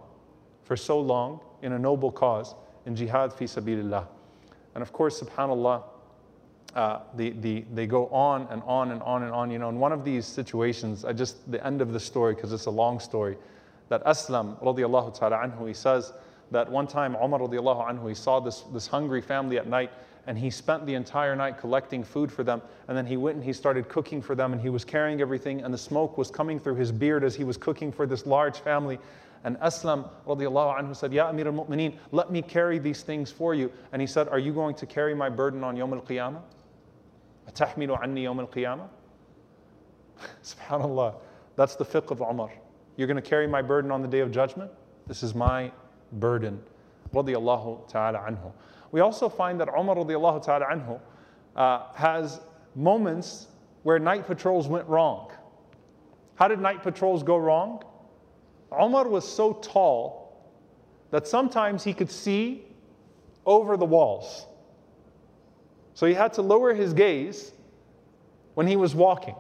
for so long in a noble cause in jihad fi sabilillah. And of course, subhanAllah, uh, the, the, they go on and on and on and on. You know, in one of these situations, I just, the end of the story, because it's a long story, that Aslam radiallahu ta'ala anhu, he says that one time Umar radiallahu anhu, he saw this, this hungry family at night and he spent the entire night collecting food for them. And then he went and he started cooking for them, and he was carrying everything, and the smoke was coming through his beard as he was cooking for this large family. And Aslam radiallahu anhu said, Ya Amir al Mu'mineen, let me carry these things for you. And he said, Are you going to carry my burden on Yawm al Qiyamah? Atahmilu anni Yawm al Qiyamah? SubhanAllah, that's the fiqh of Umar. You're going to carry my burden on the day of judgment? This is my burden. Radiallahu. We also find that Umar radiallahu uh, has moments where night patrols went wrong. How did night patrols go wrong? Umar was so tall that sometimes he could see over the walls. So he had to lower his gaze when he was walking.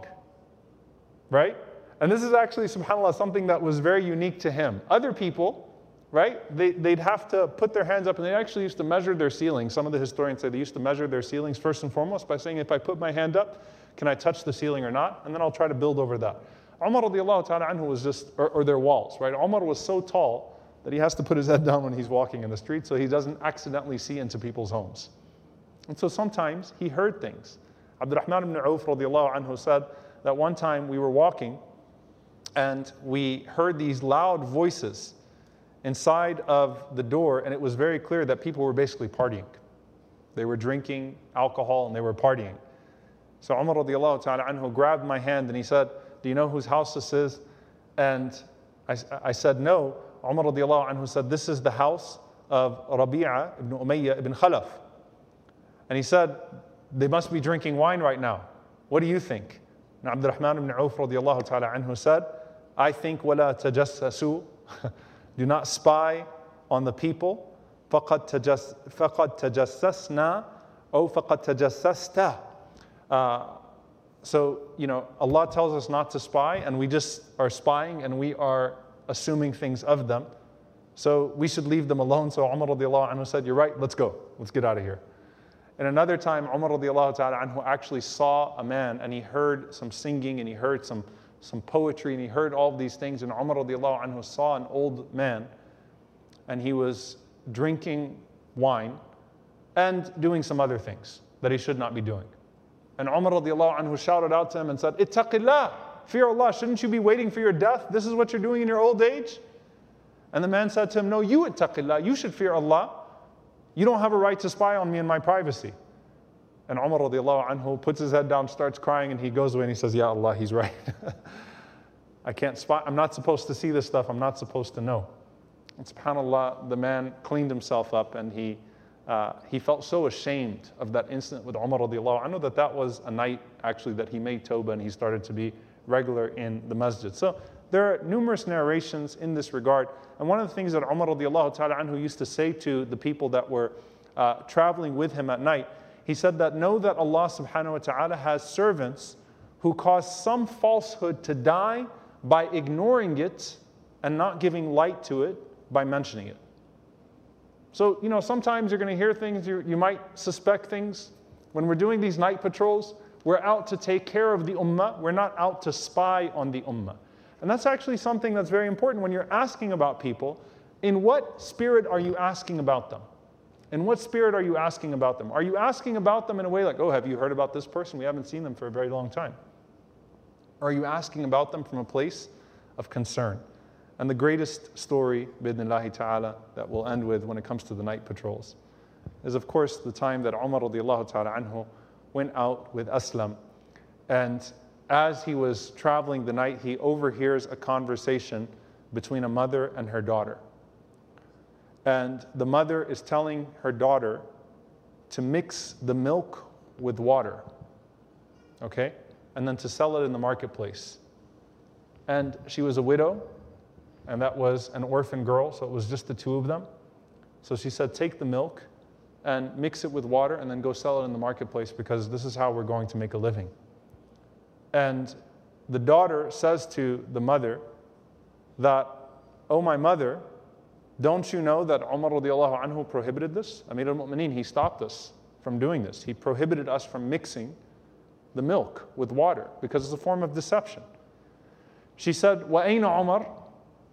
Right? And this is actually, subhanAllah, something that was very unique to him. Other people, right? They, would have to put their hands up, and they actually used to measure their ceilings. Some of the historians say they used to measure their ceilings first and foremost by saying, if I put my hand up, can I touch the ceiling or not? And then I'll try to build over that. Umar anhu was just, or, or their walls, right? Umar was so tall that he has to put his head down when he's walking in the street so he doesn't accidentally see into people's homes. And so sometimes he heard things. Abdurrahman ibn Auf radiallahu anhu said that one time we were walking and we heard these loud voices inside of the door, and it was very clear that people were basically partying. They were drinking alcohol and they were partying. So Umar radiallahu ta'ala anhu grabbed my hand and he said, Do you know whose house this is? And I, I said, No. Umar radiallahu anhu said, This is the house of Rabi'a ibn Umayyah ibn Khalaf. And he said, They must be drinking wine right now. What do you think? And Abdurrahman ibn Auf radiallahu ta'ala anhu said, I think وَلَا تَجَسَّسُوا Do not spy on the people. فَقَدْ, تجس فقد تَجَسَّسْنَا أو فَقَدْ تَجَسَّسْتَ uh, so, you know, Allah tells us not to spy, and we just are spying and we are assuming things of them. So we should leave them alone. So Umar radiallahu anhu said, You're right, let's go. Let's get out of here. And another time, Umar radiallahu ta'ala anhu actually saw a man and he heard some singing and he heard some, some poetry and he heard all these things. And Umar anhu saw an old man and he was drinking wine and doing some other things that he should not be doing. And Umar anhu shouted out to him and said, Ittaqillah, fear Allah, shouldn't you be waiting for your death? This is what you're doing in your old age? And the man said to him, No, you ittaqillah, you should fear Allah. You don't have a right to spy on me in my privacy. And Umar radiallahu anhu puts his head down, starts crying, and he goes away and he says, Ya Allah, he's right. I can't spot, I'm not supposed to see this stuff, I'm not supposed to know. And subhanAllah, the man cleaned himself up and he uh, he felt so ashamed of that incident with Umar radiallahu anhu that that was a night actually that he made tawbah and he started to be regular in the masjid. So there are numerous narrations in this regard. And one of the things that Umar radiallahu ta'ala anhu used to say to the people that were uh, traveling with him at night, he said that know that Allah subhanahu wa ta'ala has servants who cause some falsehood to die by ignoring it and not giving light to it by mentioning it. So, you know, sometimes you're going to hear things, you, you might suspect things. When we're doing these night patrols, we're out to take care of the ummah, we're not out to spy on the ummah. And that's actually something that's very important when you're asking about people. In what spirit are you asking about them? In what spirit are you asking about them? Are you asking about them in a way like, oh, have you heard about this person? We haven't seen them for a very long time. Or are you asking about them from a place of concern? And the greatest story, bidnillahi ta'ala, that we'll end with when it comes to the night patrols is, of course, the time that Umar radiallahu ta'ala anhu went out with Aslam. And as he was traveling the night, he overhears a conversation between a mother and her daughter. And the mother is telling her daughter to mix the milk with water, okay? And then to sell it in the marketplace. And she was a widow, and that was an orphan girl, so it was just the two of them. So she said, Take the milk and mix it with water and then go sell it in the marketplace because this is how we're going to make a living. And the daughter says to the mother that, Oh, my mother, don't you know that Umar radiallahu anhu prohibited this? Amir al-Mu'mineen, he stopped us from doing this. He prohibited us from mixing the milk with water because it's a form of deception. She said, Wa aina Umar?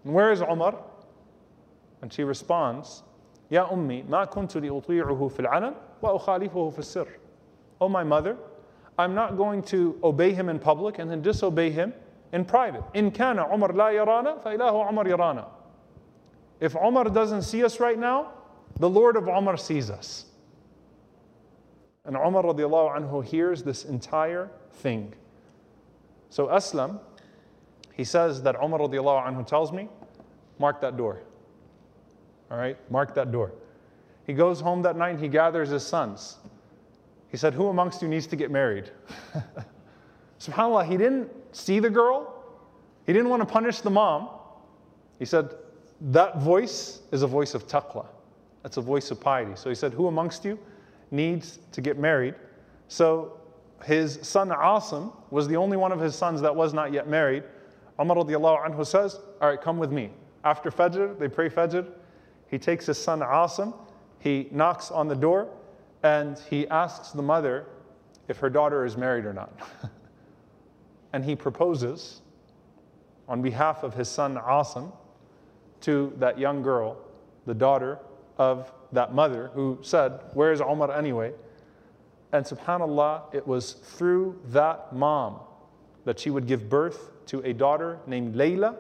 And where is Umar? And she responds, Ya ummi, ma kuntu li uti'uhu fil anan wa ukhalifuhu fil sir. Oh my mother, I'm not going to obey him in public and then disobey him in private. In kana Umar la yarana, fa ilahu Umar yarana. If Omar doesn't see us right now, the Lord of Omar sees us. And Umar radiallahu anhu hears this entire thing. So Aslam, he says that Umar radiallahu anhu tells me, mark that door. All right, mark that door. He goes home that night and he gathers his sons. He said, Who amongst you needs to get married? SubhanAllah, he didn't see the girl. He didn't want to punish the mom. He said, That voice is a voice of taqwa. That's a voice of piety. So he said, Who amongst you needs to get married? So his son Asim was the only one of his sons that was not yet married. Umar anhu says, All right, come with me. After Fajr, they pray Fajr. He takes his son Asim, he knocks on the door, and he asks the mother if her daughter is married or not. and he proposes on behalf of his son Asim to that young girl, the daughter of that mother who said, Where is Omar anyway? And subhanAllah, it was through that mom that she would give birth to a daughter named Layla,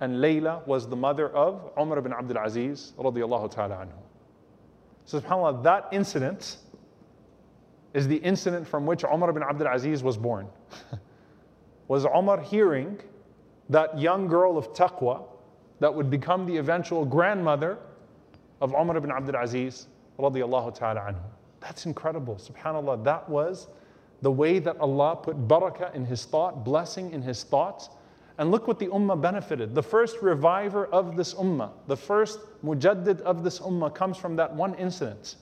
and Layla was the mother of Umar ibn Abdul Aziz radiallahu ta'ala anhu. So subhanAllah, that incident is the incident from which Umar ibn Abdul Aziz was born. was Umar hearing that young girl of taqwa that would become the eventual grandmother of Umar ibn Abdul Aziz ta'ala anhu. That's incredible. SubhanAllah, that was the way that Allah put barakah in his thought, blessing in his thoughts. And look what the ummah benefited. The first reviver of this ummah, the first mujaddid of this ummah comes from that one incident.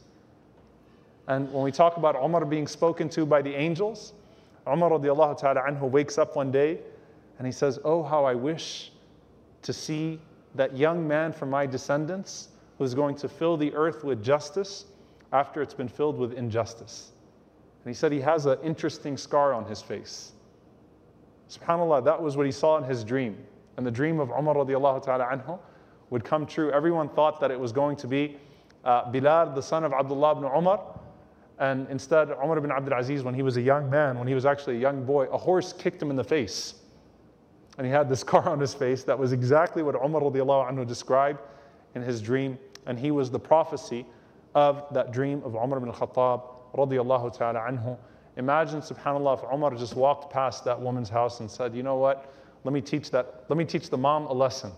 And when we talk about Umar being spoken to by the angels, Umar ta'ala anhu wakes up one day and he says, Oh, how I wish to see that young man from my descendants who's going to fill the earth with justice after it's been filled with injustice. And he said he has an interesting scar on his face. SubhanAllah, that was what he saw in his dream. And the dream of Umar radiallahu ta'ala anhu would come true. Everyone thought that it was going to be uh, Bilal, the son of Abdullah ibn Umar. And instead, Umar ibn Abdul Aziz, when he was a young man, when he was actually a young boy, a horse kicked him in the face. And he had this scar on his face that was exactly what Umar anhu described in his dream. And he was the prophecy of that dream of Umar ibn Khattab radiallahu ta'ala anhu. Imagine, subhanAllah, if Umar just walked past that woman's house and said, you know what, let me teach that, let me teach the mom a lesson.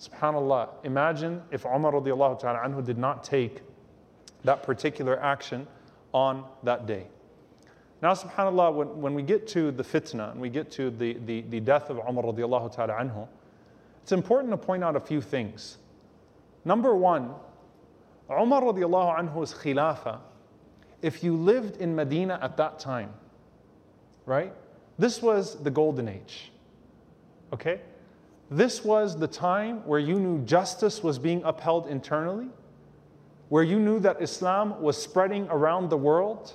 SubhanAllah, imagine if Umar radiallahu ta'ala anhu did not take that particular action on that day. Now, subhanAllah, when, when we get to the fitna and we get to the, the, the death of Umar radiallahu ta'ala anhu, it's important to point out a few things. Number one, Umar radiallahu anhu's khilafah, if you lived in Medina at that time, right? This was the golden age. Okay? This was the time where you knew justice was being upheld internally, where you knew that Islam was spreading around the world,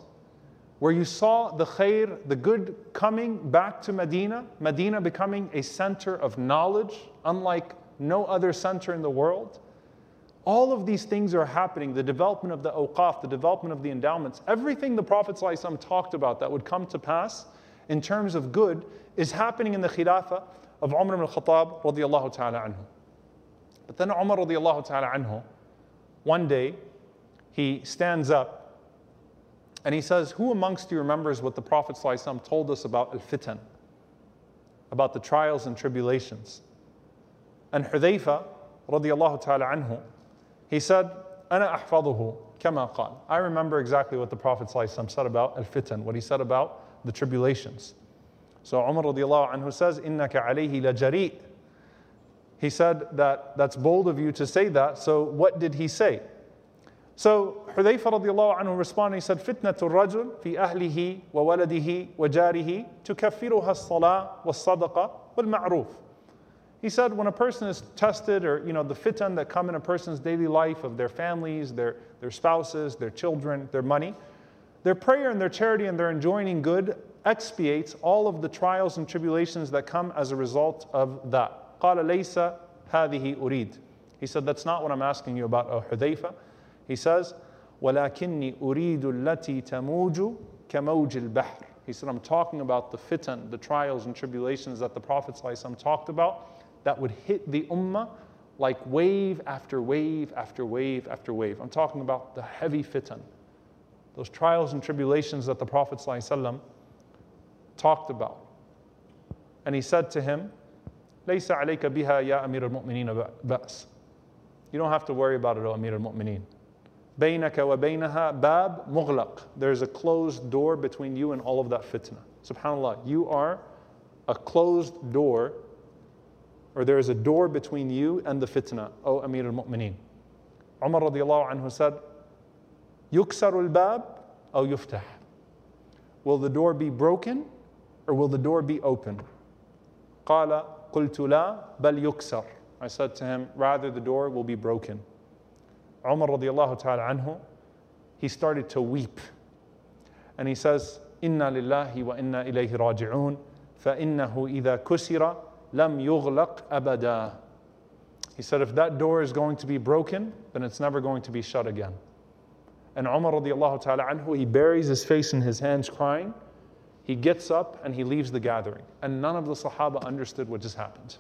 where you saw the khair, the good coming back to Medina, Medina becoming a center of knowledge, unlike no other center in the world. All of these things are happening the development of the awqaf, the development of the endowments, everything the Prophet ﷺ talked about that would come to pass in terms of good is happening in the khilafah of Umar ibn anhu. But then Umar radiallahu ta'ala one day, he stands up and he says, Who amongst you remembers what the Prophet ﷺ told us about al-fitan, about the trials and tribulations? And Hudayfa radiallahu ta'ala anhu, he said, أنا أحفظه كما قال. I remember exactly what the Prophet ﷺ said about al-fitan, what he said about the tribulations. So Umar radiallahu anhu says, إنك عليه لجريء. He said that that's bold of you to say that. So what did he say? So Hudayfa radiallahu anhu responded, he said, فتنة الرجل في أهله وولده وجاره تكفرها الصلاة والصدقة والمعروف. He said, when a person is tested, or you know, the fitan that come in a person's daily life of their families, their, their spouses, their children, their money, their prayer and their charity and their enjoining good expiates all of the trials and tribulations that come as a result of that. قال ليس هذه أريد. He said, that's not what I'm asking you about, O Hudayfa. He says, ولكني أريد التي تموج كموج البحر. He said, I'm talking about the fitan, the trials and tribulations that the Prophet ﷺ talked about that would hit the ummah like wave after wave after wave after wave. I'm talking about the heavy fitan, those trials and tribulations that the Prophet ﷺ talked about. And he said to him, ليس عليك بها يا أمير المؤمنين بأس. You don't have to worry about it, O Amir al-Mu'mineen. بينك وبينها باب مغلق. There's a closed door between you and all of that fitna. Subhanallah, you are a closed door or there is a door between you and the fitna, O Amir al-Mu'mineen. Umar radiallahu anhu said, يكسر الباب أو يفتح. Will the door be broken or will the door be open? قال قلت لا بل يكسر. I said to him, rather the door will be broken. Umar radiallahu ta'ala anhu, he started to weep. And he says, إنا لله وإنا إليه راجعون فإنه إذا كسر lam yughlaq abada. He said, if that door is going to be broken, then it's never going to be shut again. And Umar radiallahu ta'ala anhu, he buries his face in his hands crying. he gets up and he leaves the gathering. And none of the Sahaba understood what just happened.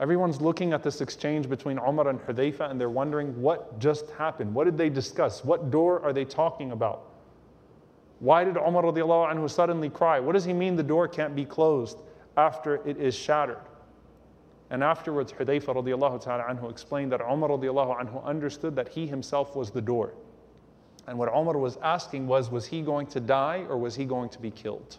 Everyone's looking at this exchange between Umar and Hudayfa and they're wondering what just happened. What did they discuss? What door are they talking about? Why did Umar anhu suddenly cry? What does he mean the door can't be closed after it is shattered? And afterwards, Hudayfa radiallahu ta'ala anhu explained that Umar radiallahu anhu understood that he himself was the door. And what Umar was asking was, was he going to die or was he going to be killed?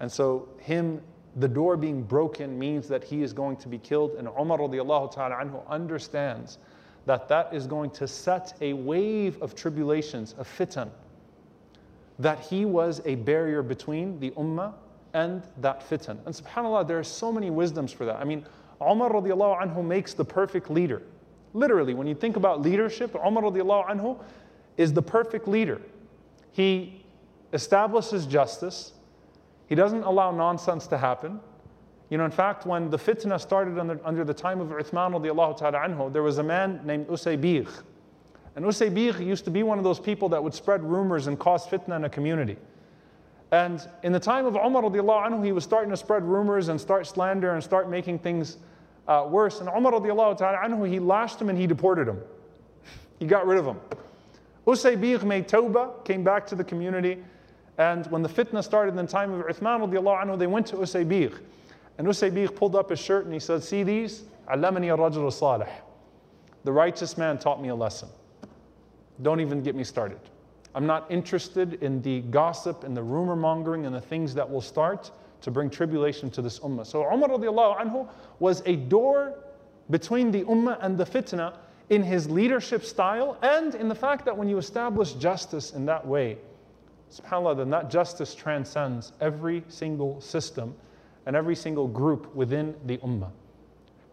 And so him the door being broken means that he is going to be killed. And Umar radiallahu ta'ala anhu understands that that is going to set a wave of tribulations, of fitan, that he was a barrier between the ummah and that fitan. And subhanAllah, there are so many wisdoms for that. I mean, Umar radiallahu anhu makes the perfect leader. Literally, when you think about leadership, Umar radiallahu anhu is the perfect leader. He establishes justice, he doesn't allow nonsense to happen. You know, in fact, when the fitna started under, under the time of Uthman radiallahu ta'ala anhu, there was a man named Usaybigh. And Usaybigh used to be one of those people that would spread rumors and cause fitna in a community. And in the time of Umar radiallahu anhu, he was starting to spread rumors and start slander and start making things uh, worse. And Umar radiallahu ta'ala anhu, he lashed him and he deported him. He got rid of him. Usaybigh made tawbah, came back to the community, and when the fitna started in the time of Uthman anhu, they went to Usaybigh. And Usaybigh pulled up his shirt and he said, See these? Allamani rajul salih. The righteous man taught me a lesson. Don't even get me started. I'm not interested in the gossip and the rumor mongering and the things that will start to bring tribulation to this ummah. So Umar anhu was a door between the ummah and the fitna in his leadership style and in the fact that when you establish justice in that way, subhanAllah, then that justice transcends every single system and every single group within the ummah.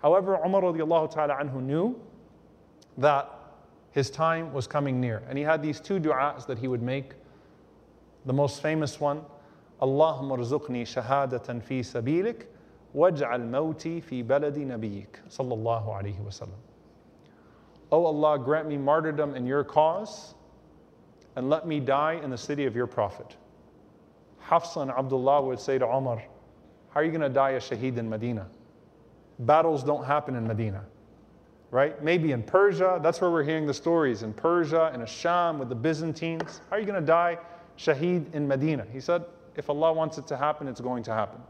However, Umar radiallahu ta'ala anhu knew that his time was coming near. And he had these two du'as that he would make. The most famous one, Allahumma rzuqni shahadatan fi sabilik waj'al mawti fi baladi nabiyyik sallallahu alayhi wasallam. Oh Allah, grant me martyrdom in your cause and let me die in the city of your Prophet. Hafsa and Abdullah would say to Umar, How are you going to die a shaheed in Medina? Battles don't happen in Medina, right? Maybe in Persia, that's where we're hearing the stories. In Persia, in Asham with the Byzantines. How are you going to die shaheed in Medina? He said, If Allah wants it to happen, it's going to happen.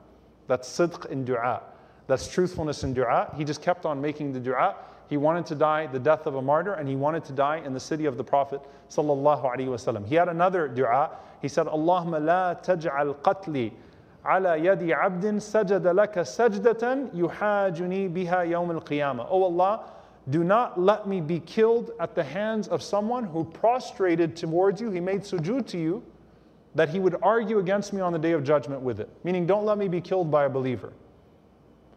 That's sidq in dua. That's truthfulness in dua. He just kept on making the dua he wanted to die the death of a martyr and he wanted to die in the city of the Prophet sallallahu. He had another dua. He said, Allahumma la taj'al qatli ala yadi abdin sajada laka sajdatan yuhajuni biha yawm al-qiyamah. Oh Allah, do not let me be killed at the hands of someone who prostrated towards you, he made sujood to you, that he would argue against me on the day of judgment with it. Meaning, don't let me be killed by a believer.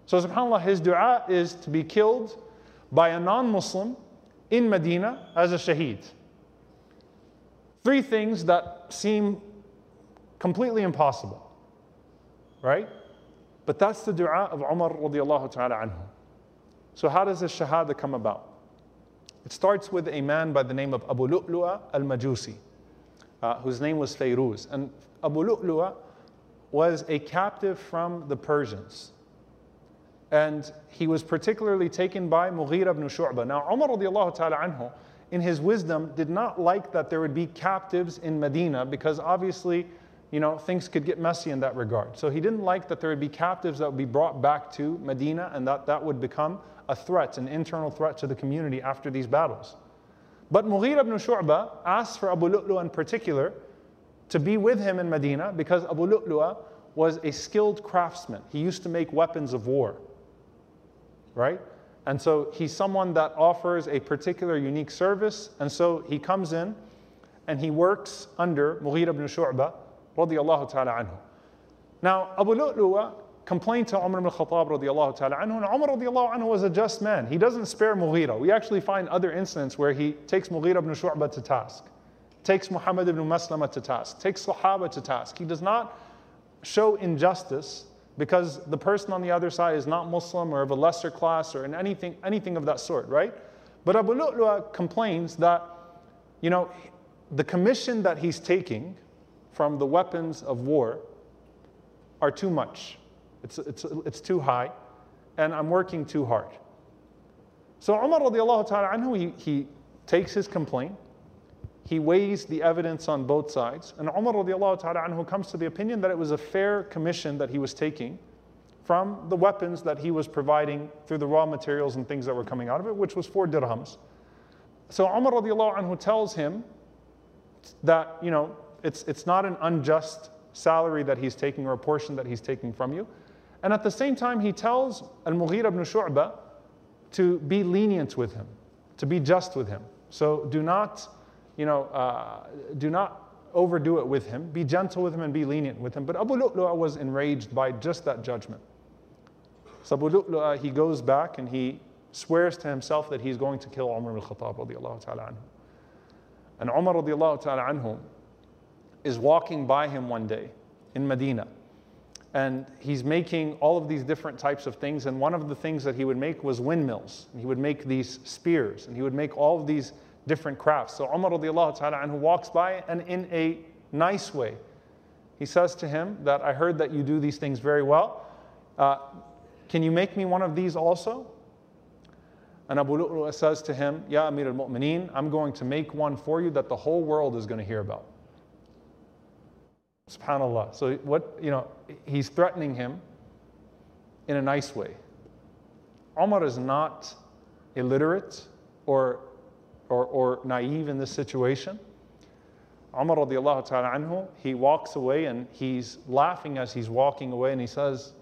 So, subhanAllah, his dua is to be killed by a non Muslim in Medina as a shaheed. Three things that seem completely impossible, right? But that's the dua of Umar radiallahu ta'ala anhu. So, how does the shahada come about? It starts with a man by the name of Abu Lu'lu'a al Majusi, uh, whose name was Fayruz. And Abu Lu'lu'a was a captive from the Persians. And he was particularly taken by Mughira ibn Shu'bah. Now, Umar radiallahu ta'ala anhu, in his wisdom, did not like that there would be captives in Medina because obviously, you know, things could get messy in that regard. So he didn't like that there would be captives that would be brought back to Medina and that that would become a threat, an internal threat to the community after these battles. But Mughira ibn Shu'bah asked for Abu Lu'lu' in particular to be with him in Medina because Abu Lu'lu'a was a skilled craftsman. He used to make weapons of war right? And so he's someone that offers a particular unique service. And so he comes in and he works under Mughira ibn Shu'bah radiallahu ta'ala anhu. Now, Abu Lu'lu'a complained to Umar ibn Khattab radiallahu ta'ala anhu, and Umar radiallahu anhu was a just man. He doesn't spare Mughira. We actually find other incidents where he takes Mughira ibn Shu'bah to task, takes Muhammad ibn Maslama to task, takes Sahaba to task. He does not show injustice because the person on the other side is not Muslim or of a lesser class or in anything, anything of that sort, right? But Abu Lu'lu'a complains that, you know, the commission that he's taking from the weapons of war are too much. It's, it's, it's too high, and I'm working too hard. So Umar radiallahu ta'ala anhu, he, he takes his complaint, he weighs the evidence on both sides, and Umar radiallahu ta'ala anhu comes to the opinion that it was a fair commission that he was taking from the weapons that he was providing through the raw materials and things that were coming out of it, which was four dirhams. So Umar radiallahu anhu tells him that, you know, it's, it's not an unjust salary that he's taking or a portion that he's taking from you. And at the same time, he tells Al-Mughira ibn Shu'bah to be lenient with him, to be just with him. So do not, you know, uh, do not overdo it with him. Be gentle with him and be lenient with him. But Abu Lu'lu'a was enraged by just that judgment. So Abu Lu'lu'a, he goes back and he swears to himself that he's going to kill Umar al-Khattab ta'ala anhu. And Umar radiallahu ta'ala anhu is walking by him one day in Medina. And he's making all of these different types of things. And one of the things that he would make was windmills. And he would make these spears. And he would make all of these different crafts. So Umar radiallahu ta'ala anhu walks by and in a nice way, he says to him that I heard that you do these things very well. Uh, can you make me one of these also? And Abu Lu'lu'a says to him, Ya Amir al-Mu'mineen, I'm going to make one for you that the whole world is going to hear about. SubhanAllah. So what, you know, he's threatening him in a nice way. Umar is not illiterate or, or, or naive in this situation. Umar radiallahu ta'ala anhu, he walks away and he's laughing as he's walking away and he says,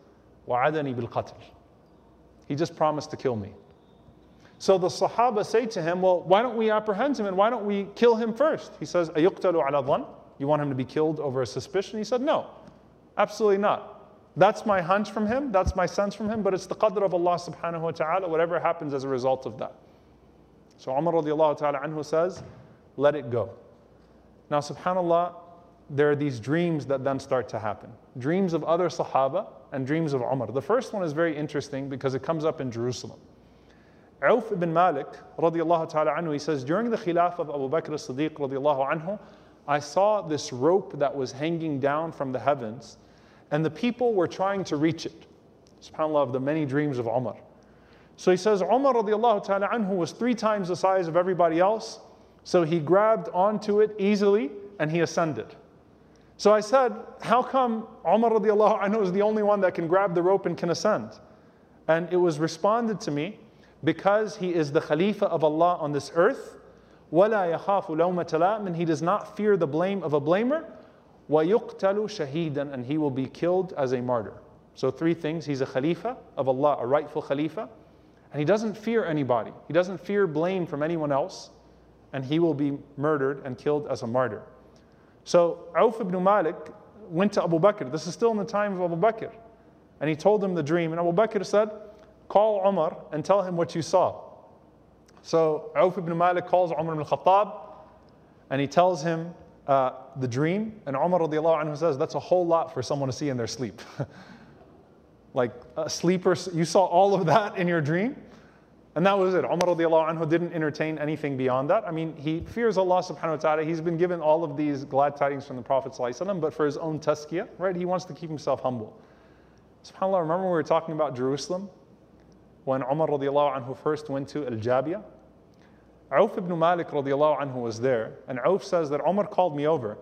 وعدني بالقتل. He just promised to kill me. So the Sahaba say to him, Well, why don't we apprehend him and why don't we kill him first? He says, أيقتل على ظن? You want him to be killed over a suspicion? He said, No, absolutely not. That's my hunch from him, that's my sense from him, but it's the qadr of Allah subhanahu wa ta'ala, whatever happens as a result of that. So Umar radiallahu ta'ala anhu says, Let it go. Now, subhanAllah, there are these dreams that then start to happen dreams of other Sahaba and dreams of Umar. The first one is very interesting because it comes up in Jerusalem. Auf ibn Malik radiallahu ta'ala anhu, he says, during the khilaf of Abu Bakr as-Siddiq radiallahu anhu, I saw this rope that was hanging down from the heavens, and the people were trying to reach it. SubhanAllah, of the many dreams of Umar. So he says, Umar radiallahu ta'ala anhu was three times the size of everybody else, so he grabbed onto it easily and he ascended. So I said, How come Umar radiallahu anhu is the only one that can grab the rope and can ascend? And it was responded to me because he is the Khalifa of Allah on this earth وَلَا يَخَافُ لَوْمَةَ لَائِمٍ And he does not fear the blame of a blamer. وَيُقْتَلُ شَهِيدًا And he will be killed as a martyr. So three things. He's a Khalifa of Allah, a rightful Khalifa. And he doesn't fear anybody. He doesn't fear blame from anyone else. And he will be murdered and killed as a martyr. So Auf ibn Malik went to Abu Bakr. This is still in the time of Abu Bakr. And he told him the dream. And Abu Bakr said, Call Umar and tell him what you saw. So Auf ibn Malik calls Umar ibn Khattab and he tells him uh, the dream. And Umar says, That's a whole lot for someone to see in their sleep. like a sleeper, you saw all of that in your dream? And that was it. Umar radiallahu anhu didn't entertain anything beyond that. I mean, he fears Allah subhanahu wa ta'ala. He's been given all of these glad tidings from the Prophet but for his own tazkiyah, right? He wants to keep himself humble. SubhanAllah, remember we were talking about Jerusalem? When Umar radiallahu anhu first went to Al Jabiyah? Auf ibn Malik anhu was there, and Auf says that Umar called me over.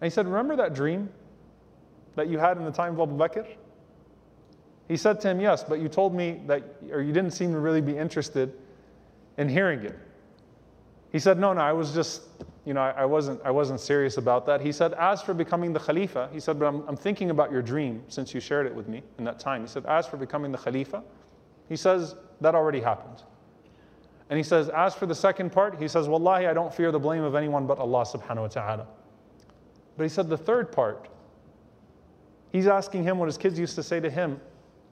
And he said, Remember that dream that you had in the time of Abu Bakr? He said to him, Yes, but you told me that, or you didn't seem to really be interested in hearing it. He said, No, no, I was just, you know, I, I wasn't, I wasn't serious about that. He said, As for becoming the Khalifa, he said, But I'm, I'm thinking about your dream since you shared it with me in that time. He said, As for becoming the Khalifa, he says, That already happened. And he says, As for the second part, he says, Wallahi, I don't fear the blame of anyone but Allah subhanahu wa ta'ala. But he said, The third part, he's asking him what his kids used to say to him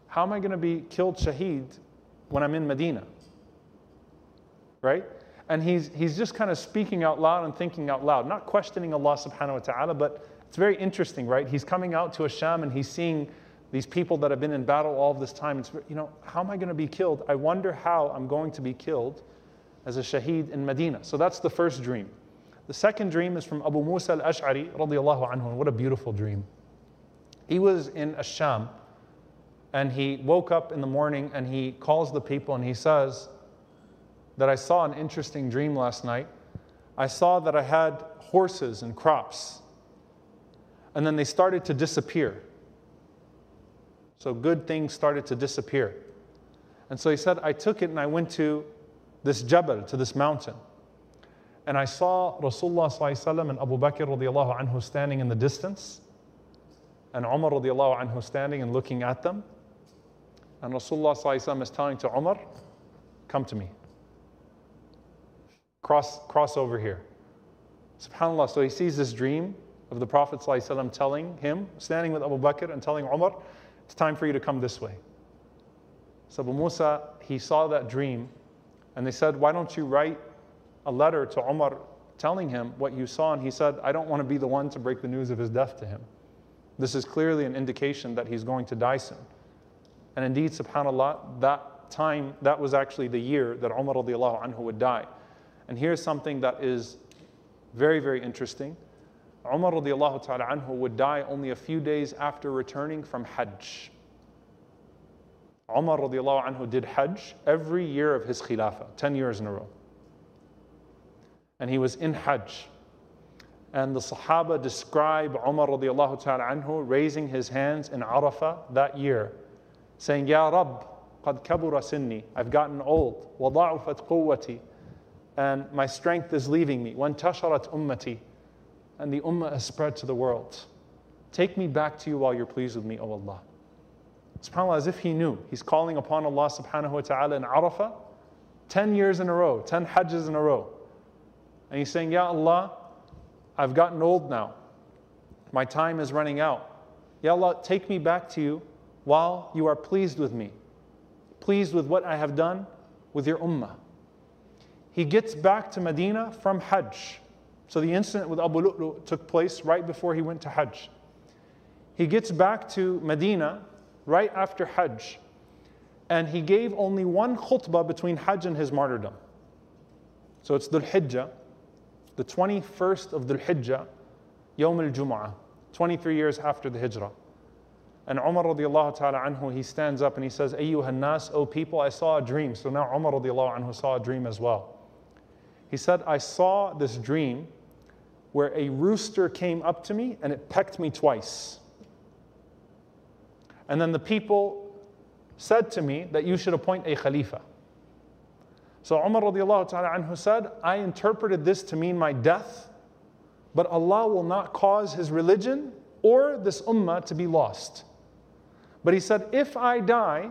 how am I going to be killed shaheed when I'm in Medina? Right? And he's, he's just kind of speaking out loud and thinking out loud, not questioning Allah subhanahu wa ta'ala, but it's very interesting, right? He's coming out to Asham and he's seeing these people that have been in battle all this time. It's, you know, how am I going to be killed? I wonder how I'm going to be killed as a shaheed in Medina. So that's the first dream. The second dream is from Abu Musa al-Ash'ari radiallahu anhu. What a beautiful dream. He was in Asham and he woke up in the morning and he calls the people and he says that I saw an interesting dream last night. I saw that I had horses and crops and then they started to disappear. So good things started to disappear. And so he said, I took it and I went to this Jabal, to this mountain. And I saw Rasulullah and Abu Bakr radiallahu anhu standing in the distance, and Umar radiallahu anhu standing and looking at them. And Rasulullah is telling to Umar, Come to me. Cross, cross over here. SubhanAllah. So he sees this dream of the Prophet telling him, standing with Abu Bakr and telling Umar, It's time for you to come this way. So Abu Musa, he saw that dream, and they said, Why don't you write a letter to Umar telling him what you saw? And he said, I don't want to be the one to break the news of his death to him. This is clearly an indication that he's going to die soon. And indeed, subhanAllah, that time, that was actually the year that Umar radiallahu anhu would die. And here's something that is very, very interesting. Umar radiallahu ta'ala anhu would die only a few days after returning from Hajj. Umar radiallahu anhu did Hajj every year of his Khilafah, 10 years in a row. And he was in Hajj. And the Sahaba describe Umar radiallahu ta'ala anhu raising his hands in Arafah that year, saying, Ya Rabb, قد كبر سني, I've gotten old, وضعفت قوتي, and my strength is leaving me. وانتشرت أمتي, and the ummah has spread to the world. Take me back to you while you're pleased with me, O Allah. SubhanAllah, as if he knew. He's calling upon Allah subhanahu wa ta'ala in Arafah 10 years in a row, 10 hajjs in a row. And he's saying, Ya Allah, I've gotten old now. My time is running out. Ya Allah, take me back to you while you are pleased with me, pleased with what I have done with your ummah. He gets back to Medina from Hajj. So the incident with Abu Lu'lu took place right before he went to Hajj. He gets back to Medina right after Hajj. And he gave only one khutbah between Hajj and his martyrdom. So it's Dhul Hijjah, the 21st of Dhul Hijjah, Yawm al Jum'ah, 23 years after the Hijrah. And Umar radiallahu ta'ala anhu, he stands up and he says, Ayyuhan nas, O people, I saw a dream. So now Umar radiallahu anhu saw a dream as well. He said, I saw this dream where a rooster came up to me and it pecked me twice. And then the people said to me that you should appoint a Khalifa. So Umar radiallahu ta'ala anhu said, I interpreted this to mean my death, but Allah will not cause his religion or this ummah to be lost. But he said, if I die,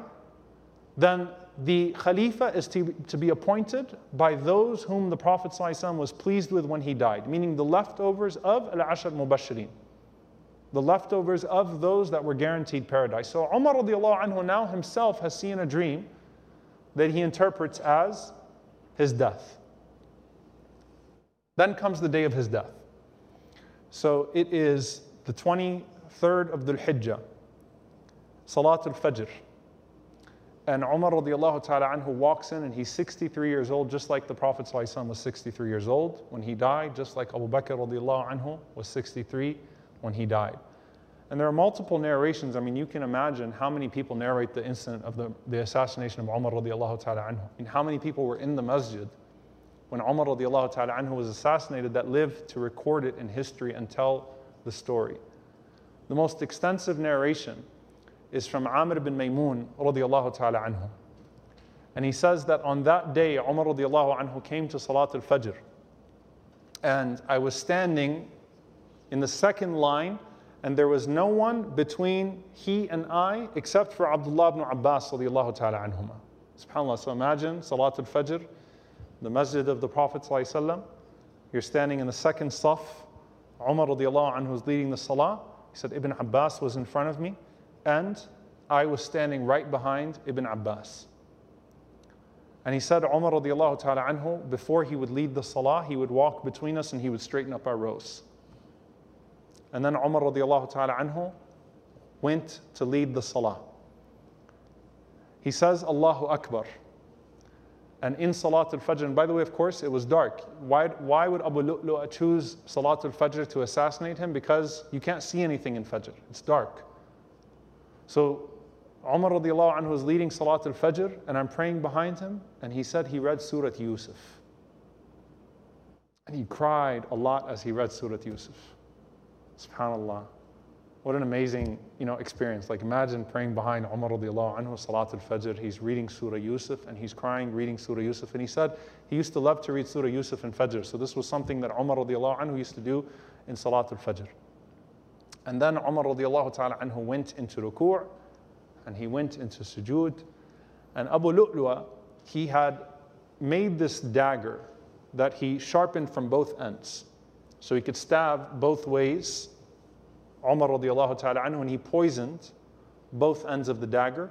then the Khalifa is to, to be appointed by those whom the Prophet ﷺ was pleased with when he died, meaning the leftovers of Al Ashar Mubashirin the leftovers of those that were guaranteed paradise. So Umar anhu now himself has seen a dream that he interprets as his death. Then comes the day of his death. So it is the 23rd of Dhul Hijjah, Salatul Fajr. And Umar radiallahu ta'ala anhu walks in and he's 63 years old, just like the Prophet was 63 years old when he died, just like Abu Bakr radiallahu anhu was 63 when he died. And there are multiple narrations. I mean, you can imagine how many people narrate the incident of the, the assassination of Umar radiallahu ta'ala anhu. I mean, how many people were in the masjid when Umar radiallahu ta'ala anhu was assassinated that lived to record it in history and tell the story. The most extensive narration is from Amr bin Maymun radiallahu ta'ala anhu. And he says that on that day, Umar radiallahu anhu came to Salat al-Fajr. And I was standing in the second line, and there was no one between he and I except for Abdullah ibn Abbas radiallahu ta'ala anhuma. SubhanAllah. So imagine Salat al-Fajr, the masjid of the Prophet You're standing in the second saf. Umar radiallahu anhu was leading the salah. He said, Ibn Abbas was in front of me, and I was standing right behind Ibn Abbas. And he said, Umar radiallahu ta'ala anhu, before he would lead the salah, he would walk between us and he would straighten up our rows. And then Umar radiallahu ta'ala anhu went to lead the salah. He says, Allahu Akbar. And in Salat al Fajr, and by the way, of course, it was dark. Why, why would Abu Lu'lu'a choose Salat al Fajr to assassinate him? Because you can't see anything in Fajr, it's dark. So Umar radiallahu anhu was leading Salat al Fajr, and I'm praying behind him, and he said he read Surah Yusuf. And he cried a lot as he read Surah Yusuf. SubhanAllah. What an amazing you know, experience. Like imagine praying behind Umar radiallahu anhu, Salat al-Fajr. He's reading Surah Yusuf and he's crying reading Surah Yusuf. And he said he used to love to read Surah Yusuf in Fajr. So this was something that Umar radiallahu anhu used to do in Salat al-Fajr. And then Umar radiallahu ta'ala anhu went into ruku' and he went into sujood. And Abu Lu'lu'a, he had made this dagger that he sharpened from both ends. So he could stab both ways Umar radiallahu ta'ala anhu, and he poisoned both ends of the dagger,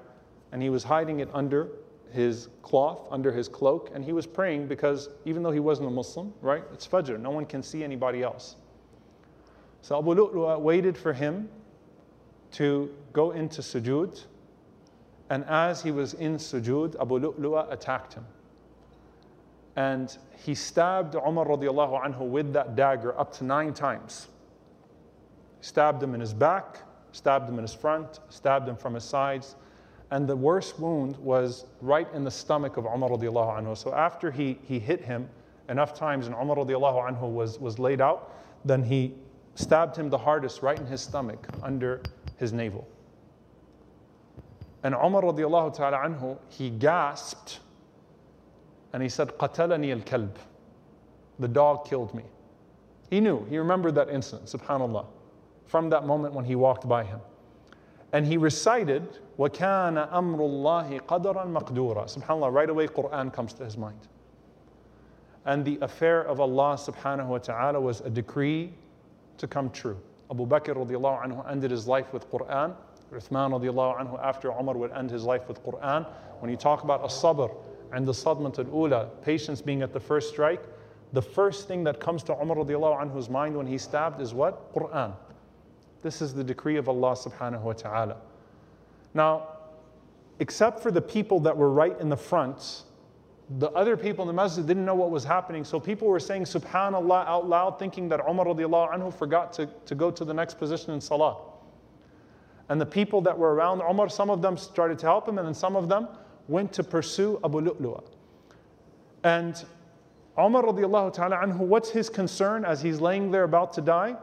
and he was hiding it under his cloth, under his cloak, and he was praying because even though he wasn't a Muslim, right, it's Fajr, no one can see anybody else. So Abu Lu'lu'a uh, waited for him to go into sujood, and as he was in sujood, Abu Lu'lu'a uh, attacked him. And he stabbed Umar radiallahu anhu with that dagger up to nine times stabbed him in his back, stabbed him in his front, stabbed him from his sides. And the worst wound was right in the stomach of Umar radiallahu anhu. So after he, he hit him enough times and Umar radiallahu anhu was, was laid out, then he stabbed him the hardest right in his stomach under his navel. And Umar radiallahu ta'ala anhu, he gasped and he said, قتلني الكلب. The dog killed me. He knew, he remembered that incident, subhanAllah from that moment when he walked by him. And he recited, وَكَانَ أَمْرُ اللَّهِ قَدَرًا مَقْدُورًا SubhanAllah, right away Quran comes to his mind. And the affair of Allah subhanahu wa ta'ala was a decree to come true. Abu Bakr radiallahu anhu ended his life with Quran. Uthman radiallahu anhu after Umar would end his life with Quran. When you talk about as-sabr and the sadmat al-ula, patience being at the first strike, the first thing that comes to Umar radiallahu anhu's mind when he stabbed is what? Quran. This is the decree of Allah subhanahu wa ta'ala. Now, except for the people that were right in the front, the other people in the masjid didn't know what was happening. So people were saying subhanallah out loud, thinking that Umar anhu forgot to, to go to the next position in salah. And the people that were around Umar, some of them started to help him, and then some of them went to pursue Abu Lu'lu'a. And Umar radiallahu ta'ala anhu, what's his concern as he's laying there about to die?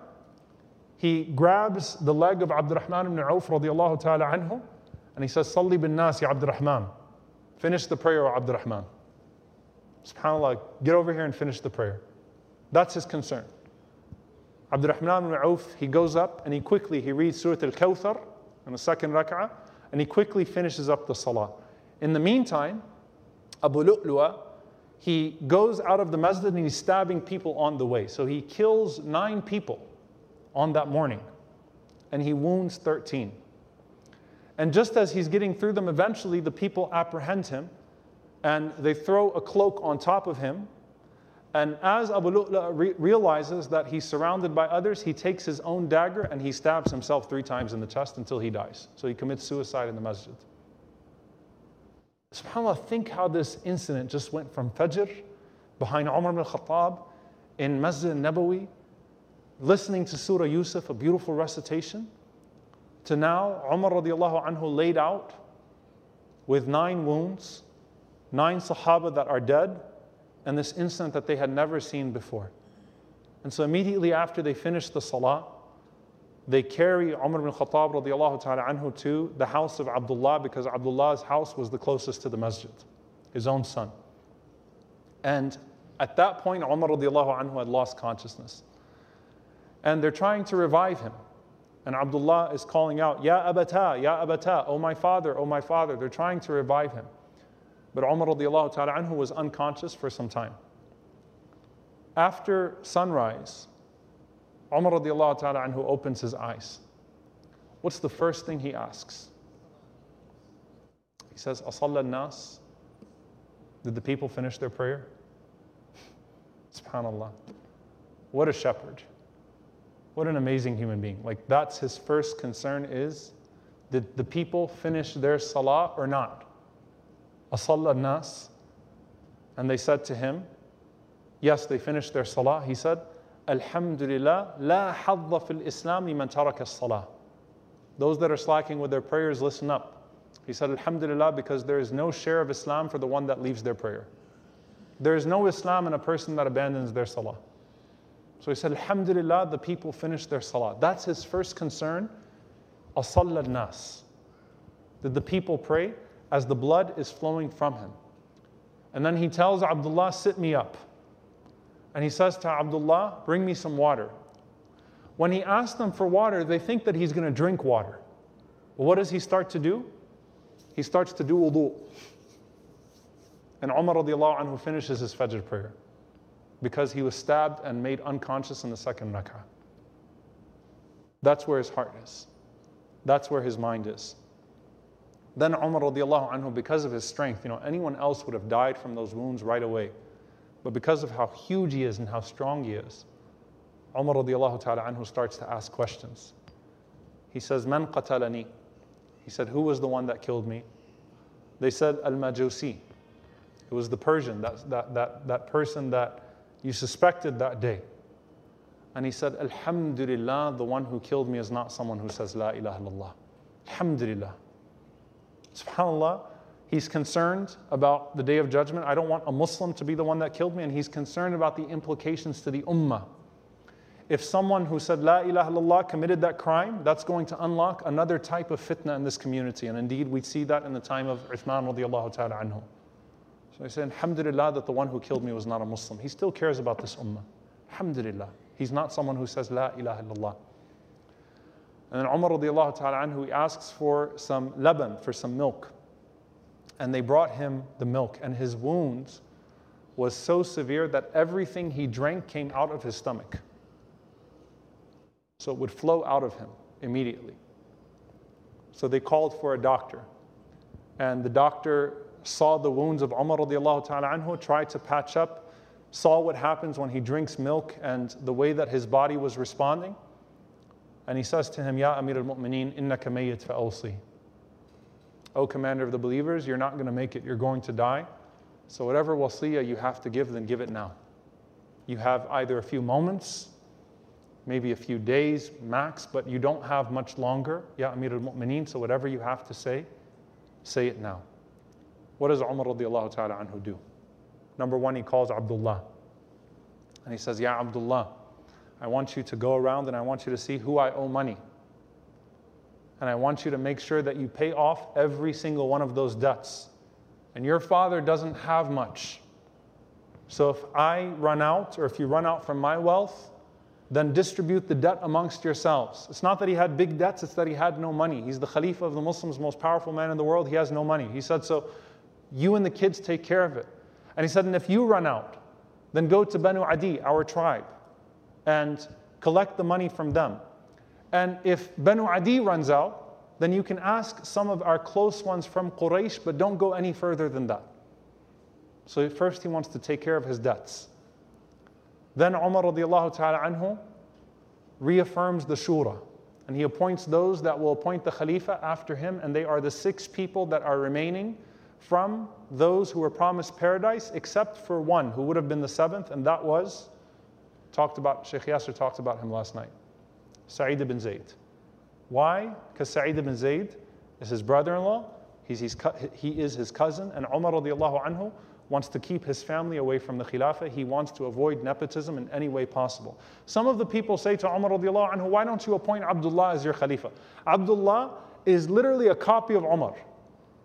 he grabs the leg of Abdurrahman ibn Auf radiallahu ta'ala anhu, and he says, Salli bin nas ya Abdurrahman. Finish the prayer, O Abdurrahman. SubhanAllah, get over here and finish the prayer. That's his concern. Abdurrahman ibn Auf, he goes up and he quickly, he reads Surah Al-Kawthar in the second rak'ah, and he quickly finishes up the salah. In the meantime, Abu Lu'lu'a, he goes out of the masjid and he's stabbing people on the way. So he kills nine people on that morning, and he wounds 13. And just as he's getting through them, eventually the people apprehend him and they throw a cloak on top of him. And as Abu Lu'la re- realizes that he's surrounded by others, he takes his own dagger and he stabs himself three times in the chest until he dies. So he commits suicide in the masjid. SubhanAllah, think how this incident just went from Fajr behind Umar ibn Khattab in Masjid Nabawi listening to Surah Yusuf, a beautiful recitation, to now Umar radiallahu anhu laid out with nine wounds, nine Sahaba that are dead, and this incident that they had never seen before. And so immediately after they finish the Salah, they carry Umar ibn Khattab radiallahu ta'ala anhu to the house of Abdullah because Abdullah's house was the closest to the masjid, his own son. And at that point, Umar radiallahu anhu had lost consciousness and they're trying to revive him. And Abdullah is calling out, Ya abata, Ya abata, oh my father, oh my father. They're trying to revive him. But Umar radiallahu ta'ala anhu was unconscious for some time. After sunrise, Umar radiallahu ta'ala anhu opens his eyes. What's the first thing he asks? He says, Asalla nas? Did the people finish their prayer? SubhanAllah. What a shepherd. What an amazing human being. Like that's his first concern is did the people finish their salah or not? Asalla nas? And they said to him, Yes, they finished their salah. He said, Alhamdulillah, la hadda fil Islam liman taraka salah. Those that are slacking with their prayers, listen up. He said, Alhamdulillah, because there is no share of Islam for the one that leaves their prayer. There is no Islam in a person that abandons their salah. So he said, Alhamdulillah, the people finished their salah. That's his first concern. Asalla nas. Did the people pray as the blood is flowing from him? And then he tells Abdullah, Sit me up. And he says to Abdullah, Bring me some water. When he asks them for water, they think that he's going to drink water. But what does he start to do? He starts to do wudu. And Umar anhu finishes his Fajr prayer because he was stabbed and made unconscious in the second rak'ah. That's where his heart is. That's where his mind is. Then Umar radiallahu anhu, because of his strength, you know, anyone else would have died from those wounds right away. But because of how huge he is and how strong he is, Umar radiallahu ta'ala anhu starts to ask questions. He says, Man qatalani? He said, Who was the one that killed me? They said, Al Majusi. It was the Persian, that, that, that, that person that you suspected that day. And he said, Alhamdulillah, the one who killed me is not someone who says La ilaha illallah. Alhamdulillah. SubhanAllah, he's concerned about the day of judgment. I don't want a Muslim to be the one that killed me, and he's concerned about the implications to the ummah. If someone who said La ilaha illallah committed that crime, that's going to unlock another type of fitna in this community. And indeed, we see that in the time of Uthman radiallahu ta'ala anhu. So I say, Alhamdulillah, that the one who killed me was not a Muslim. He still cares about this ummah. Alhamdulillah. He's not someone who says La ilaha illallah. And then Umar radiallahu ta'ala anhu, he asks for some laban, for some milk. And they brought him the milk, and his wounds was so severe that everything he drank came out of his stomach. So it would flow out of him immediately. So they called for a doctor. And the doctor saw the wounds of Umar radiallahu ta'ala anhu, tried to patch up, saw what happens when he drinks milk and the way that his body was responding. And he says to him, Ya Amir al Mu'mineen, innaka mayyit fa'awsi. O commander of the believers, you're not going to make it, you're going to die. So whatever wasiyah you have to give, then give it now. You have either a few moments, maybe a few days max, but you don't have much longer. Ya Amir al Mu'mineen, so whatever you have to say, say it now. What does Umar radiallahu ta'ala anhu do? Number one, he calls Abdullah. And he says, Ya Abdullah, I want you to go around and I want you to see who I owe money. And I want you to make sure that you pay off every single one of those debts. And your father doesn't have much. So if I run out, or if you run out from my wealth, then distribute the debt amongst yourselves. It's not that he had big debts, it's that he had no money. He's the Khalifa of the Muslims, most powerful man in the world. He has no money. He said, So you and the kids take care of it. And he said, And if you run out, then go to Banu Adi, our tribe, and collect the money from them. And if Banu Adi runs out, then you can ask some of our close ones from Quraysh, but don't go any further than that. So first he wants to take care of his debts. Then Umar radiallahu ta'ala anhu reaffirms the shura. And he appoints those that will appoint the Khalifa after him, and they are the six people that are remaining from those who were promised paradise, except for one who would have been the seventh, and that was talked about, Sheikh Yasser talked about him last night. Sa'id ibn Zayd. Why? Because Sa'id ibn Zayd is his brother-in-law, he's, he's, he is his cousin, and Umar radiallahu anhu wants to keep his family away from the Khilafah. He wants to avoid nepotism in any way possible. Some of the people say to Umar radiallahu anhu, why don't you appoint Abdullah as your Khalifa? Abdullah is literally a copy of Umar.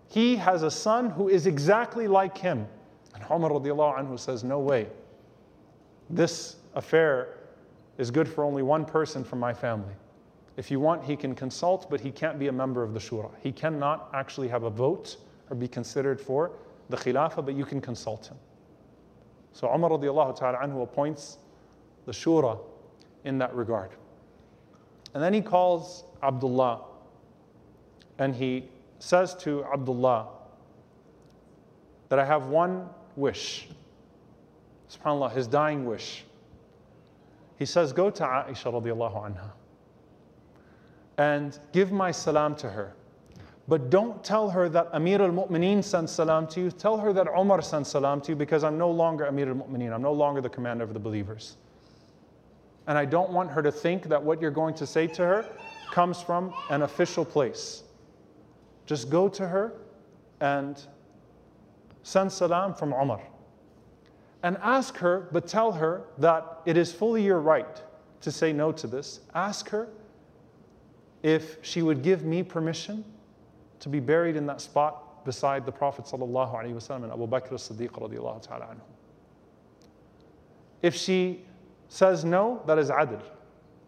He has a son who is exactly like him. And Umar radiallahu anhu says, No way. This affair is good for only one person from my family. If you want, he can consult, but he can't be a member of the shura. He cannot actually have a vote or be considered for the khilafah, but you can consult him. So Umar radiallahu ta'ala anhu appoints the shura in that regard. And then he calls Abdullah and he says to Abdullah that I have one wish. SubhanAllah, his dying wish. He says, Go to Aisha radiallahu anha and give my salam to her. But don't tell her that Amir al Mu'mineen sent salam to you. Tell her that Umar sent salam to you because I'm no longer Amir al Mu'mineen. I'm no longer the commander of the believers. And I don't want her to think that what you're going to say to her comes from an official place. Just go to her and send salam from Umar. And ask her, but tell her that it is fully your right to say no to this. Ask her if she would give me permission to be buried in that spot beside the Prophet wasallam and Abu Bakr as-Siddiq. If she says no, that is adl.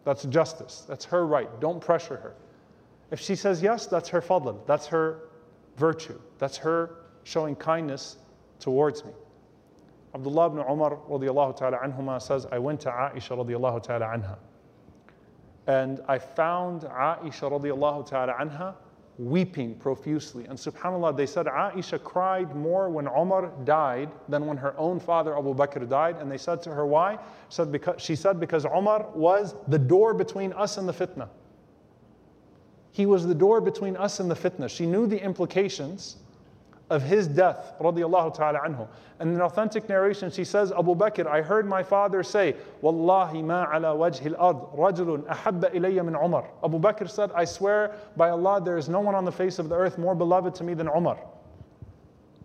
That's justice. That's her right. Don't pressure her. If she says yes, that's her fadl. That's her virtue. That's her showing kindness towards me. Abdullah ibn Umar radiallahu ta'ala anhuma says, I went to Aisha radiallahu ta'ala anha. And I found Aisha radiallahu ta'ala anha weeping profusely. And subhanAllah, they said Aisha cried more when Umar died than when her own father Abu Bakr died. And they said to her, Why? Said, because, she said, because Umar was the door between us and the fitna. He was the door between us and the fitna. She knew the implications of his death, radiallahu ta'ala anhu. And in authentic narration, she says, Abu Bakr, I heard my father say, Wallahi ma ala wajhi al-ard, rajulun ahabba ilayya min Umar. Abu Bakr said, I swear by Allah, there is no one on the face of the earth more beloved to me than Umar.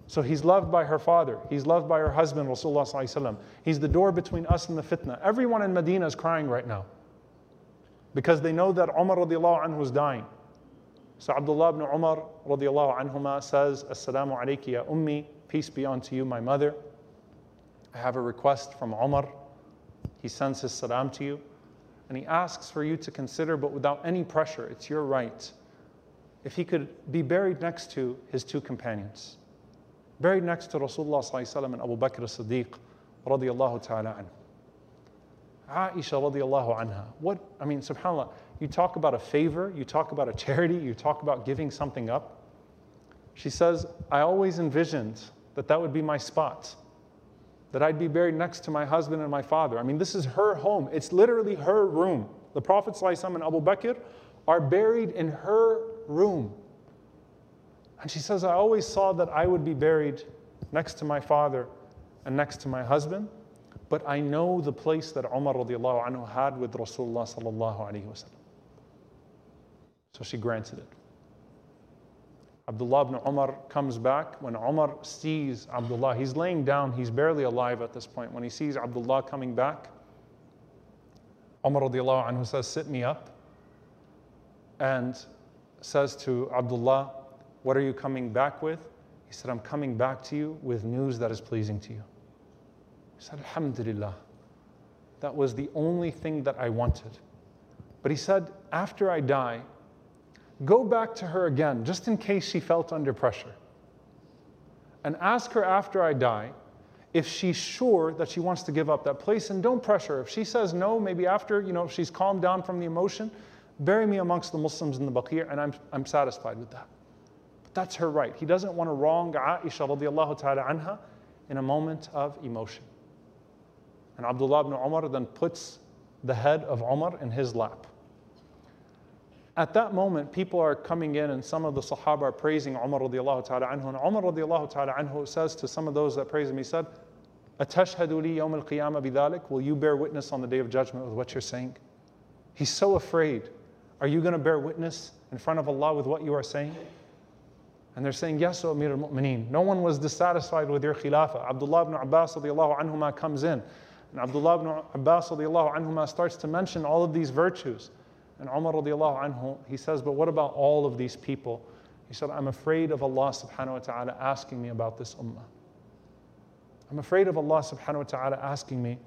So he's loved by her father. He's loved by her husband, Rasulullah. He's the door between us and the fitna. Everyone in Medina is crying right now because they know that Umar radiallahu anhu is dying. So Abdullah ibn Umar radiallahu anhuma says, Assalamu alayki ya ummi, peace be unto you, my mother. I have a request from Umar. He sends his salam to you. And he asks for you to consider, but without any pressure, it's your right, if he could be buried next to his two companions. Buried next to Rasulullah and Abu Bakr as-Siddiq radiallahu ta'ala anhu. Aisha radiallahu anha. What, I mean, subhanAllah, you talk about a favor, you talk about a charity, you talk about giving something up. She says, I always envisioned that that would be my spot, that I'd be buried next to my husband and my father. I mean, this is her home, it's literally her room. The Prophet and Abu Bakr are buried in her room. And she says, I always saw that I would be buried next to my father and next to my husband, but I know the place that Umar radiallahu anhu had with Rasulullah sallallahu wasallam. So she granted it. Abdullah ibn Umar comes back. When Umar sees Abdullah, he's laying down, he's barely alive at this point. When he sees Abdullah coming back, Umar anhu says, Sit me up. And says to Abdullah, What are you coming back with? He said, I'm coming back to you with news that is pleasing to you. He said, Alhamdulillah. That was the only thing that I wanted. But he said, After I die, Go back to her again, just in case she felt under pressure. And ask her after I die if she's sure that she wants to give up that place and don't pressure her. If she says no, maybe after, you know, if she's calmed down from the emotion, bury me amongst the Muslims in the Baqi' and I'm, I'm satisfied with that. But that's her right. He doesn't want to wrong Aisha radiallahu ta'ala anha in a moment of emotion. And Abdullah ibn Umar then puts the head of Umar in his lap. At that moment, people are coming in and some of the Sahaba are praising Umar radiallahu ta'ala anhu. And Umar radiallahu ta'ala anhu says to some of those that praise him, he said, Atashhadu li al-qiyamah bidhalik? Will you bear witness on the day of judgment with what you're saying? He's so afraid. Are you going to bear witness in front of Allah with what you are saying? And they're saying, Yes, O Amir al-Mu'mineen. No one was dissatisfied with your khilafah. Abdullah ibn Abbas anhuma comes in. And Abdullah ibn Abbas anhuma starts to mention all of these virtues. And Umar radiallahu anhu, he says, But what about all of these people? He said, I'm afraid of Allah subhanahu wa ta'ala asking me about this ummah. I'm afraid of Allah subhanahu wa ta'ala asking me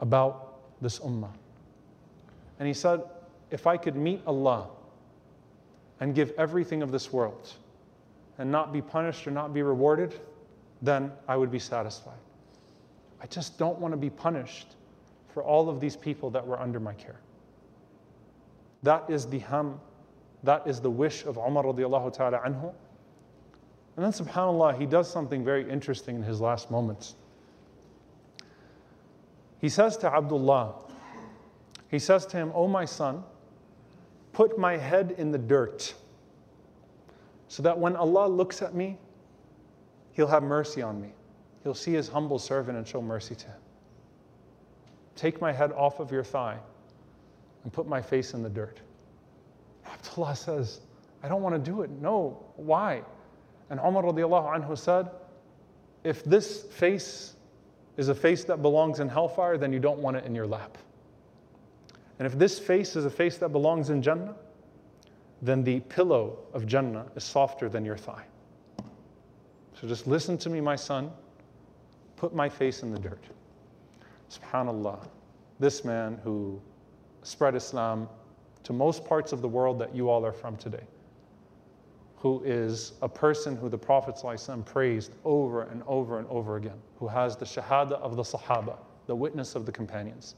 about this ummah. And he said, If I could meet Allah and give everything of this world and not be punished or not be rewarded, then I would be satisfied. I just don't want to be punished for all of these people that were under my care. That is the ham, that is the wish of Umar radiallahu ta'ala anhu. And then subhanAllah, he does something very interesting in his last moments. He says to Abdullah, he says to him, O my son, put my head in the dirt. so that when Allah looks at me, He'll have mercy on me. He'll see His humble servant and show mercy to him. Take my head off of your thigh and put my face in the dirt. Abdullah says, I don't want to do it. No, why? And Umar radiallahu anhu said, if this face is a face that belongs in hellfire, then you don't want it in your lap. And if this face is a face that belongs in Jannah, then the pillow of Jannah is softer than your thigh. So just listen to me, my son. Put my face in the dirt. Subhanallah. This man who spread Islam to most parts of the world that you all are from today, who is a person who the Prophet ﷺ praised over and over and over again, who has the shahada of the Sahaba, the witness of the companions,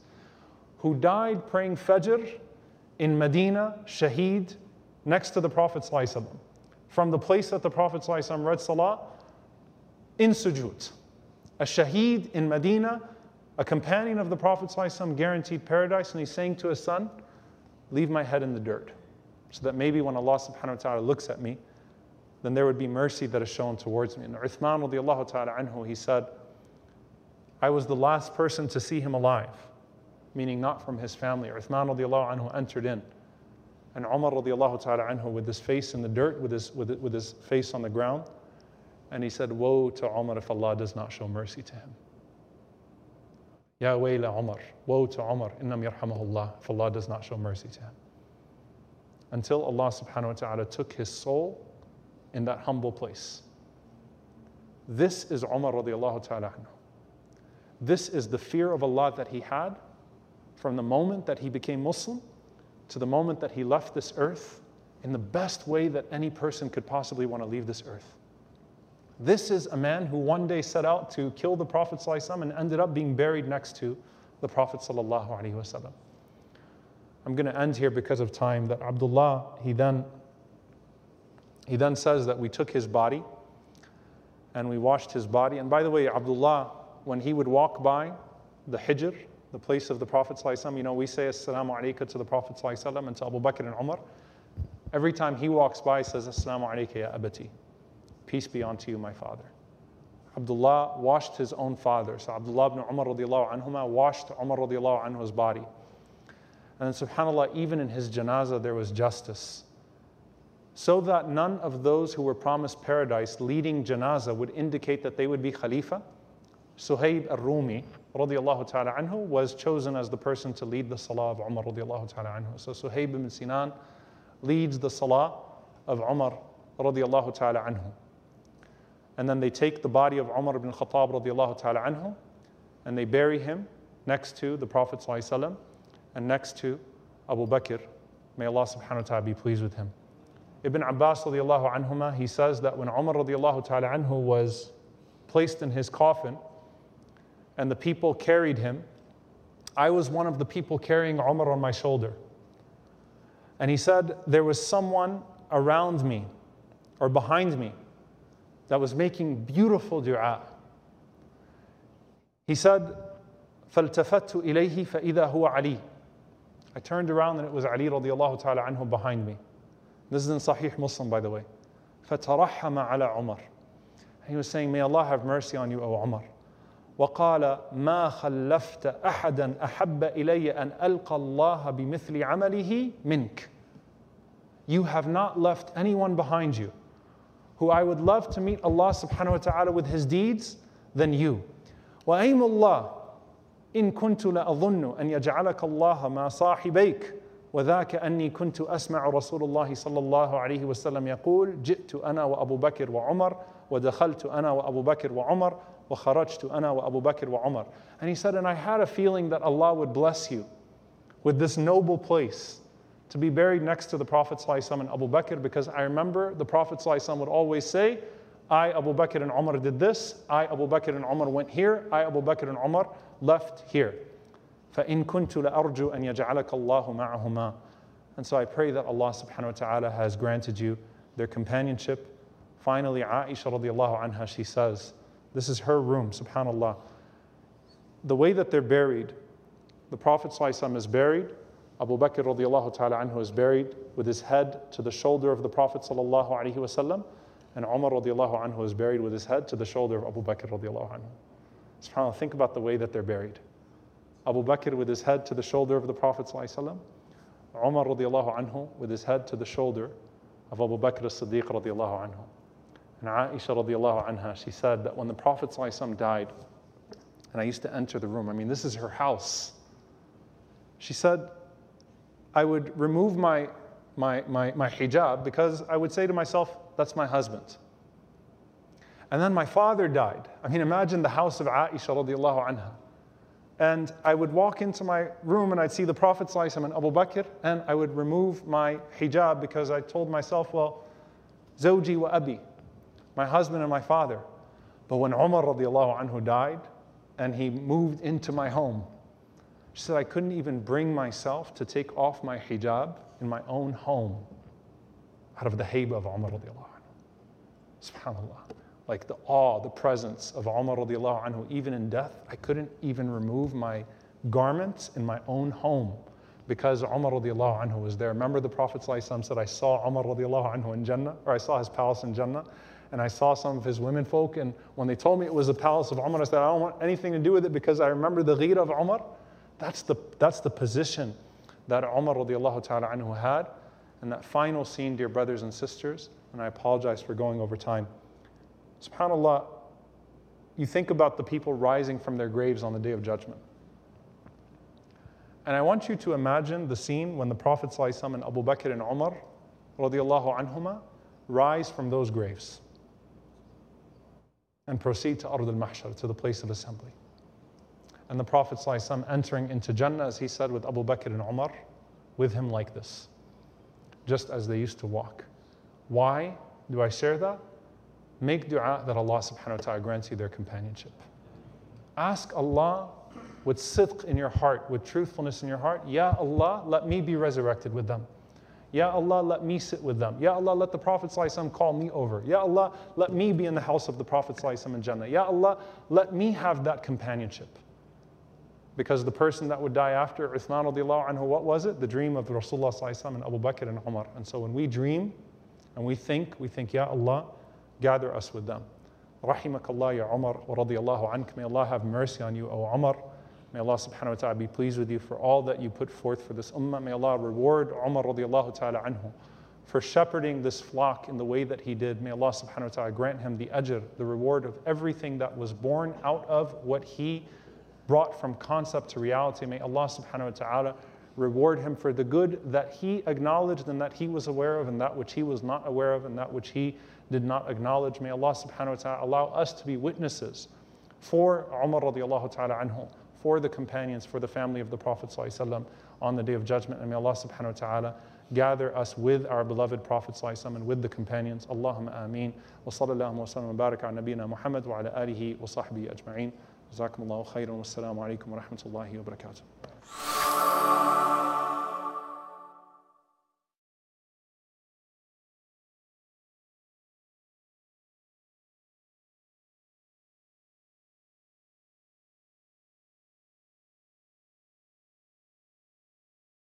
who died praying Fajr in Medina, Shaheed, next to the Prophet ﷺ, from the place that the Prophet ﷺ read Salah in sujood. A Shaheed in Medina, a companion of the Prophet ﷺ guaranteed paradise, and he's saying to his son, Leave my head in the dirt, so that maybe when Allah subhanahu wa ta'ala looks at me, then there would be mercy that is shown towards me. And Uthman radiallahu ta'ala anhu, he said, I was the last person to see him alive, meaning not from his family. Uthman radiallahu anhu entered in. And Umar radiallahu ta'ala anhu with his face in the dirt, with his, with, with his face on the ground, and he said, Woe to Umar if Allah does not show mercy to him. Ya wayla Umar, woe to Umar, innam yarhamahullah, if Allah does not show mercy to him. Until Allah subhanahu wa ta'ala took his soul in that humble place. This is Umar radiallahu ta'ala anhu. This is the fear of Allah that he had from the moment that he became Muslim to the moment that he left this earth in the best way that any person could possibly want to leave this earth. This is a man who one day set out to kill the Prophet and ended up being buried next to the Prophet. I'm going to end here because of time. That Abdullah, he then, he then says that we took his body and we washed his body. And by the way, Abdullah, when he would walk by the Hijr, the place of the Prophet, you know, we say Assalamu alaikum to the Prophet and to Abu Bakr and Umar. Every time he walks by, he says Assalamu alaikum ya abati. Peace be unto you, my father. Abdullah washed his own father. So Abdullah ibn Umar radiallahu anhuma washed Umar anhu's body. And then subhanAllah, even in his janazah, there was justice. So that none of those who were promised paradise leading janazah would indicate that they would be Khalifa. Suhaib al-Rumi radiallahu ta'ala anhu was chosen as the person to lead the salah of Umar radiallahu ta'ala anhu. So Suhaib ibn Sinan leads the salah of Umar radiallahu ta'ala anhu. And then they take the body of Umar ibn Khattab radiallahu ta'ala anhu and they bury him next to the Prophet and next to Abu Bakr. May Allah subhanahu wa ta'ala be pleased with him. Ibn Abbas radiallahu anhuma, he says that when Umar radiallahu ta'ala anhu was placed in his coffin and the people carried him, I was one of the people carrying Umar on my shoulder. And he said, There was someone around me or behind me that was making beautiful dua. He said, فَالْتَفَتْتُ إِلَيْهِ فَإِذَا هُوَ عَلِي I turned around and it was Ali radiallahu ta'ala anhu behind me. This is in Sahih Muslim, by the way. فَتَرَحَّمَ عَلَى عُمَرٍ He was saying, May Allah have mercy on you, O Umar. وقال ما خلفت أحدا أحب إلي أن ألقى الله بمثل عمله منك. You have not left anyone behind you who I would love to meet Allah subhanahu wa ta'ala with his deeds than you. وأيم الله إن كنت لأظن أن يجعلك الله ما صاحبيك وذاك أني كنت أسمع رسول الله صلى الله عليه وسلم يقول جئت أنا وأبو بكر وعمر ودخلت أنا وأبو بكر وعمر وخرجت أنا وأبو بكر وعمر And he said, and I had a feeling that Allah would bless you with this noble place to be buried next to the Prophet ﷺ and Abu Bakr because I remember the Prophet ﷺ would always say, I, Abu Bakr and Umar did this, I, Abu Bakr and Umar went here, I, Abu Bakr and Umar left here. فَإِن كُنْتُ لَأَرْجُو أَن يَجْعَلَكَ اللَّهُ مَعَهُمَا And so I pray that Allah subhanahu wa ta'ala has granted you their companionship. Finally, Aisha radiallahu anha, she says, this is her room, subhanAllah. The way that they're buried, the Prophet ﷺ is buried Abu Bakr radiallahu ta'ala anhu is buried with his head to the shoulder of the Prophet sallallahu alaihi wasallam, and Umar radiallahu anhu is buried with his head to the shoulder of Abu Bakr radiallahu anhu. SubhanAllah, think about the way that they're buried. Abu Bakr with his head to the shoulder of the Prophet sallallahu Umar radiallahu anhu with his head to the shoulder of Abu Bakr as-Siddiq radiallahu anhu. And Aisha radiallahu anha, she said that when the Prophet ﷺ died, and I used to enter the room, I mean, this is her house. She said, I would remove my, my, my, my hijab because I would say to myself, that's my husband. And then my father died. I mean, imagine the house of Aisha radiallahu anha. And I would walk into my room and I'd see the Prophet and Abu Bakr, and I would remove my hijab because I told myself, well, Zawji wa Abi, my husband and my father. But when Umar radiallahu anhu died and he moved into my home, she said, I couldn't even bring myself to take off my hijab in my own home out of the haiba of Umar radiallahu anhu. SubhanAllah. Like the awe, the presence of Umar radiallahu anhu, even in death, I couldn't even remove my garments in my own home because Umar radiallahu anhu was there. Remember the Prophet said, I saw Umar radiallahu anhu in Jannah, or I saw his palace in Jannah, and I saw some of his women folk, and when they told me it was the palace of Umar, I said, I don't want anything to do with it because I remember the ghira of Umar. That's the, that's the position that Umar radiallahu ta'ala anhu had. And that final scene, dear brothers and sisters, and I apologize for going over time. SubhanAllah, you think about the people rising from their graves on the day of judgment. And I want you to imagine the scene when the Prophet and Abu Bakr and Umar radiallahu rise from those graves and proceed to Ard al-Mahshar, to the place of assembly and the Prophet ﷺ entering into Jannah, as he said with Abu Bakr and Umar, with him like this, just as they used to walk. Why do I share that? Make dua that Allah subhanahu wa ta'ala grants you their companionship. Ask Allah with sidq in your heart, with truthfulness in your heart, Ya Allah, let me be resurrected with them. Ya Allah, let me sit with them. Ya Allah, let the Prophet ﷺ call me over. Ya Allah, let me be in the house of the Prophet ﷺ in Jannah. Ya Allah, let me have that companionship. Because the person that would die after Uthman anhu, what was it? The dream of Rasulullah and Abu Bakr and Umar. And so when we dream and we think, we think, Ya Allah, gather us with them. Rahimakallah ya Umar wa radiallahu ank. May Allah have mercy on you, O Umar. May Allah subhanahu wa ta'ala be pleased with you for all that you put forth for this ummah. May Allah reward Umar radiallahu ta'ala anhu for shepherding this flock in the way that he did. May Allah subhanahu wa ta'ala grant him the ajr, the reward of everything that was born out of what he brought from concept to reality. May Allah subhanahu wa ta'ala reward him for the good that he acknowledged and that he was aware of, and that which he was not aware of, and that which he did not acknowledge. May Allah subhanahu wa ta'ala allow us to be witnesses for Umar radiallahu ta'ala anhu, for the companions, for the family of the Prophet on the day of judgment. And may Allah subhanahu wa ta'ala gather us with our beloved Prophet and with the companions. Allahumma ameen. Wa sallallahu wa sallam wa barak ala nabina Muhammad wa ala alihi wa sahbihi. جزاكم الله خيرا والسلام عليكم ورحمة الله وبركاته.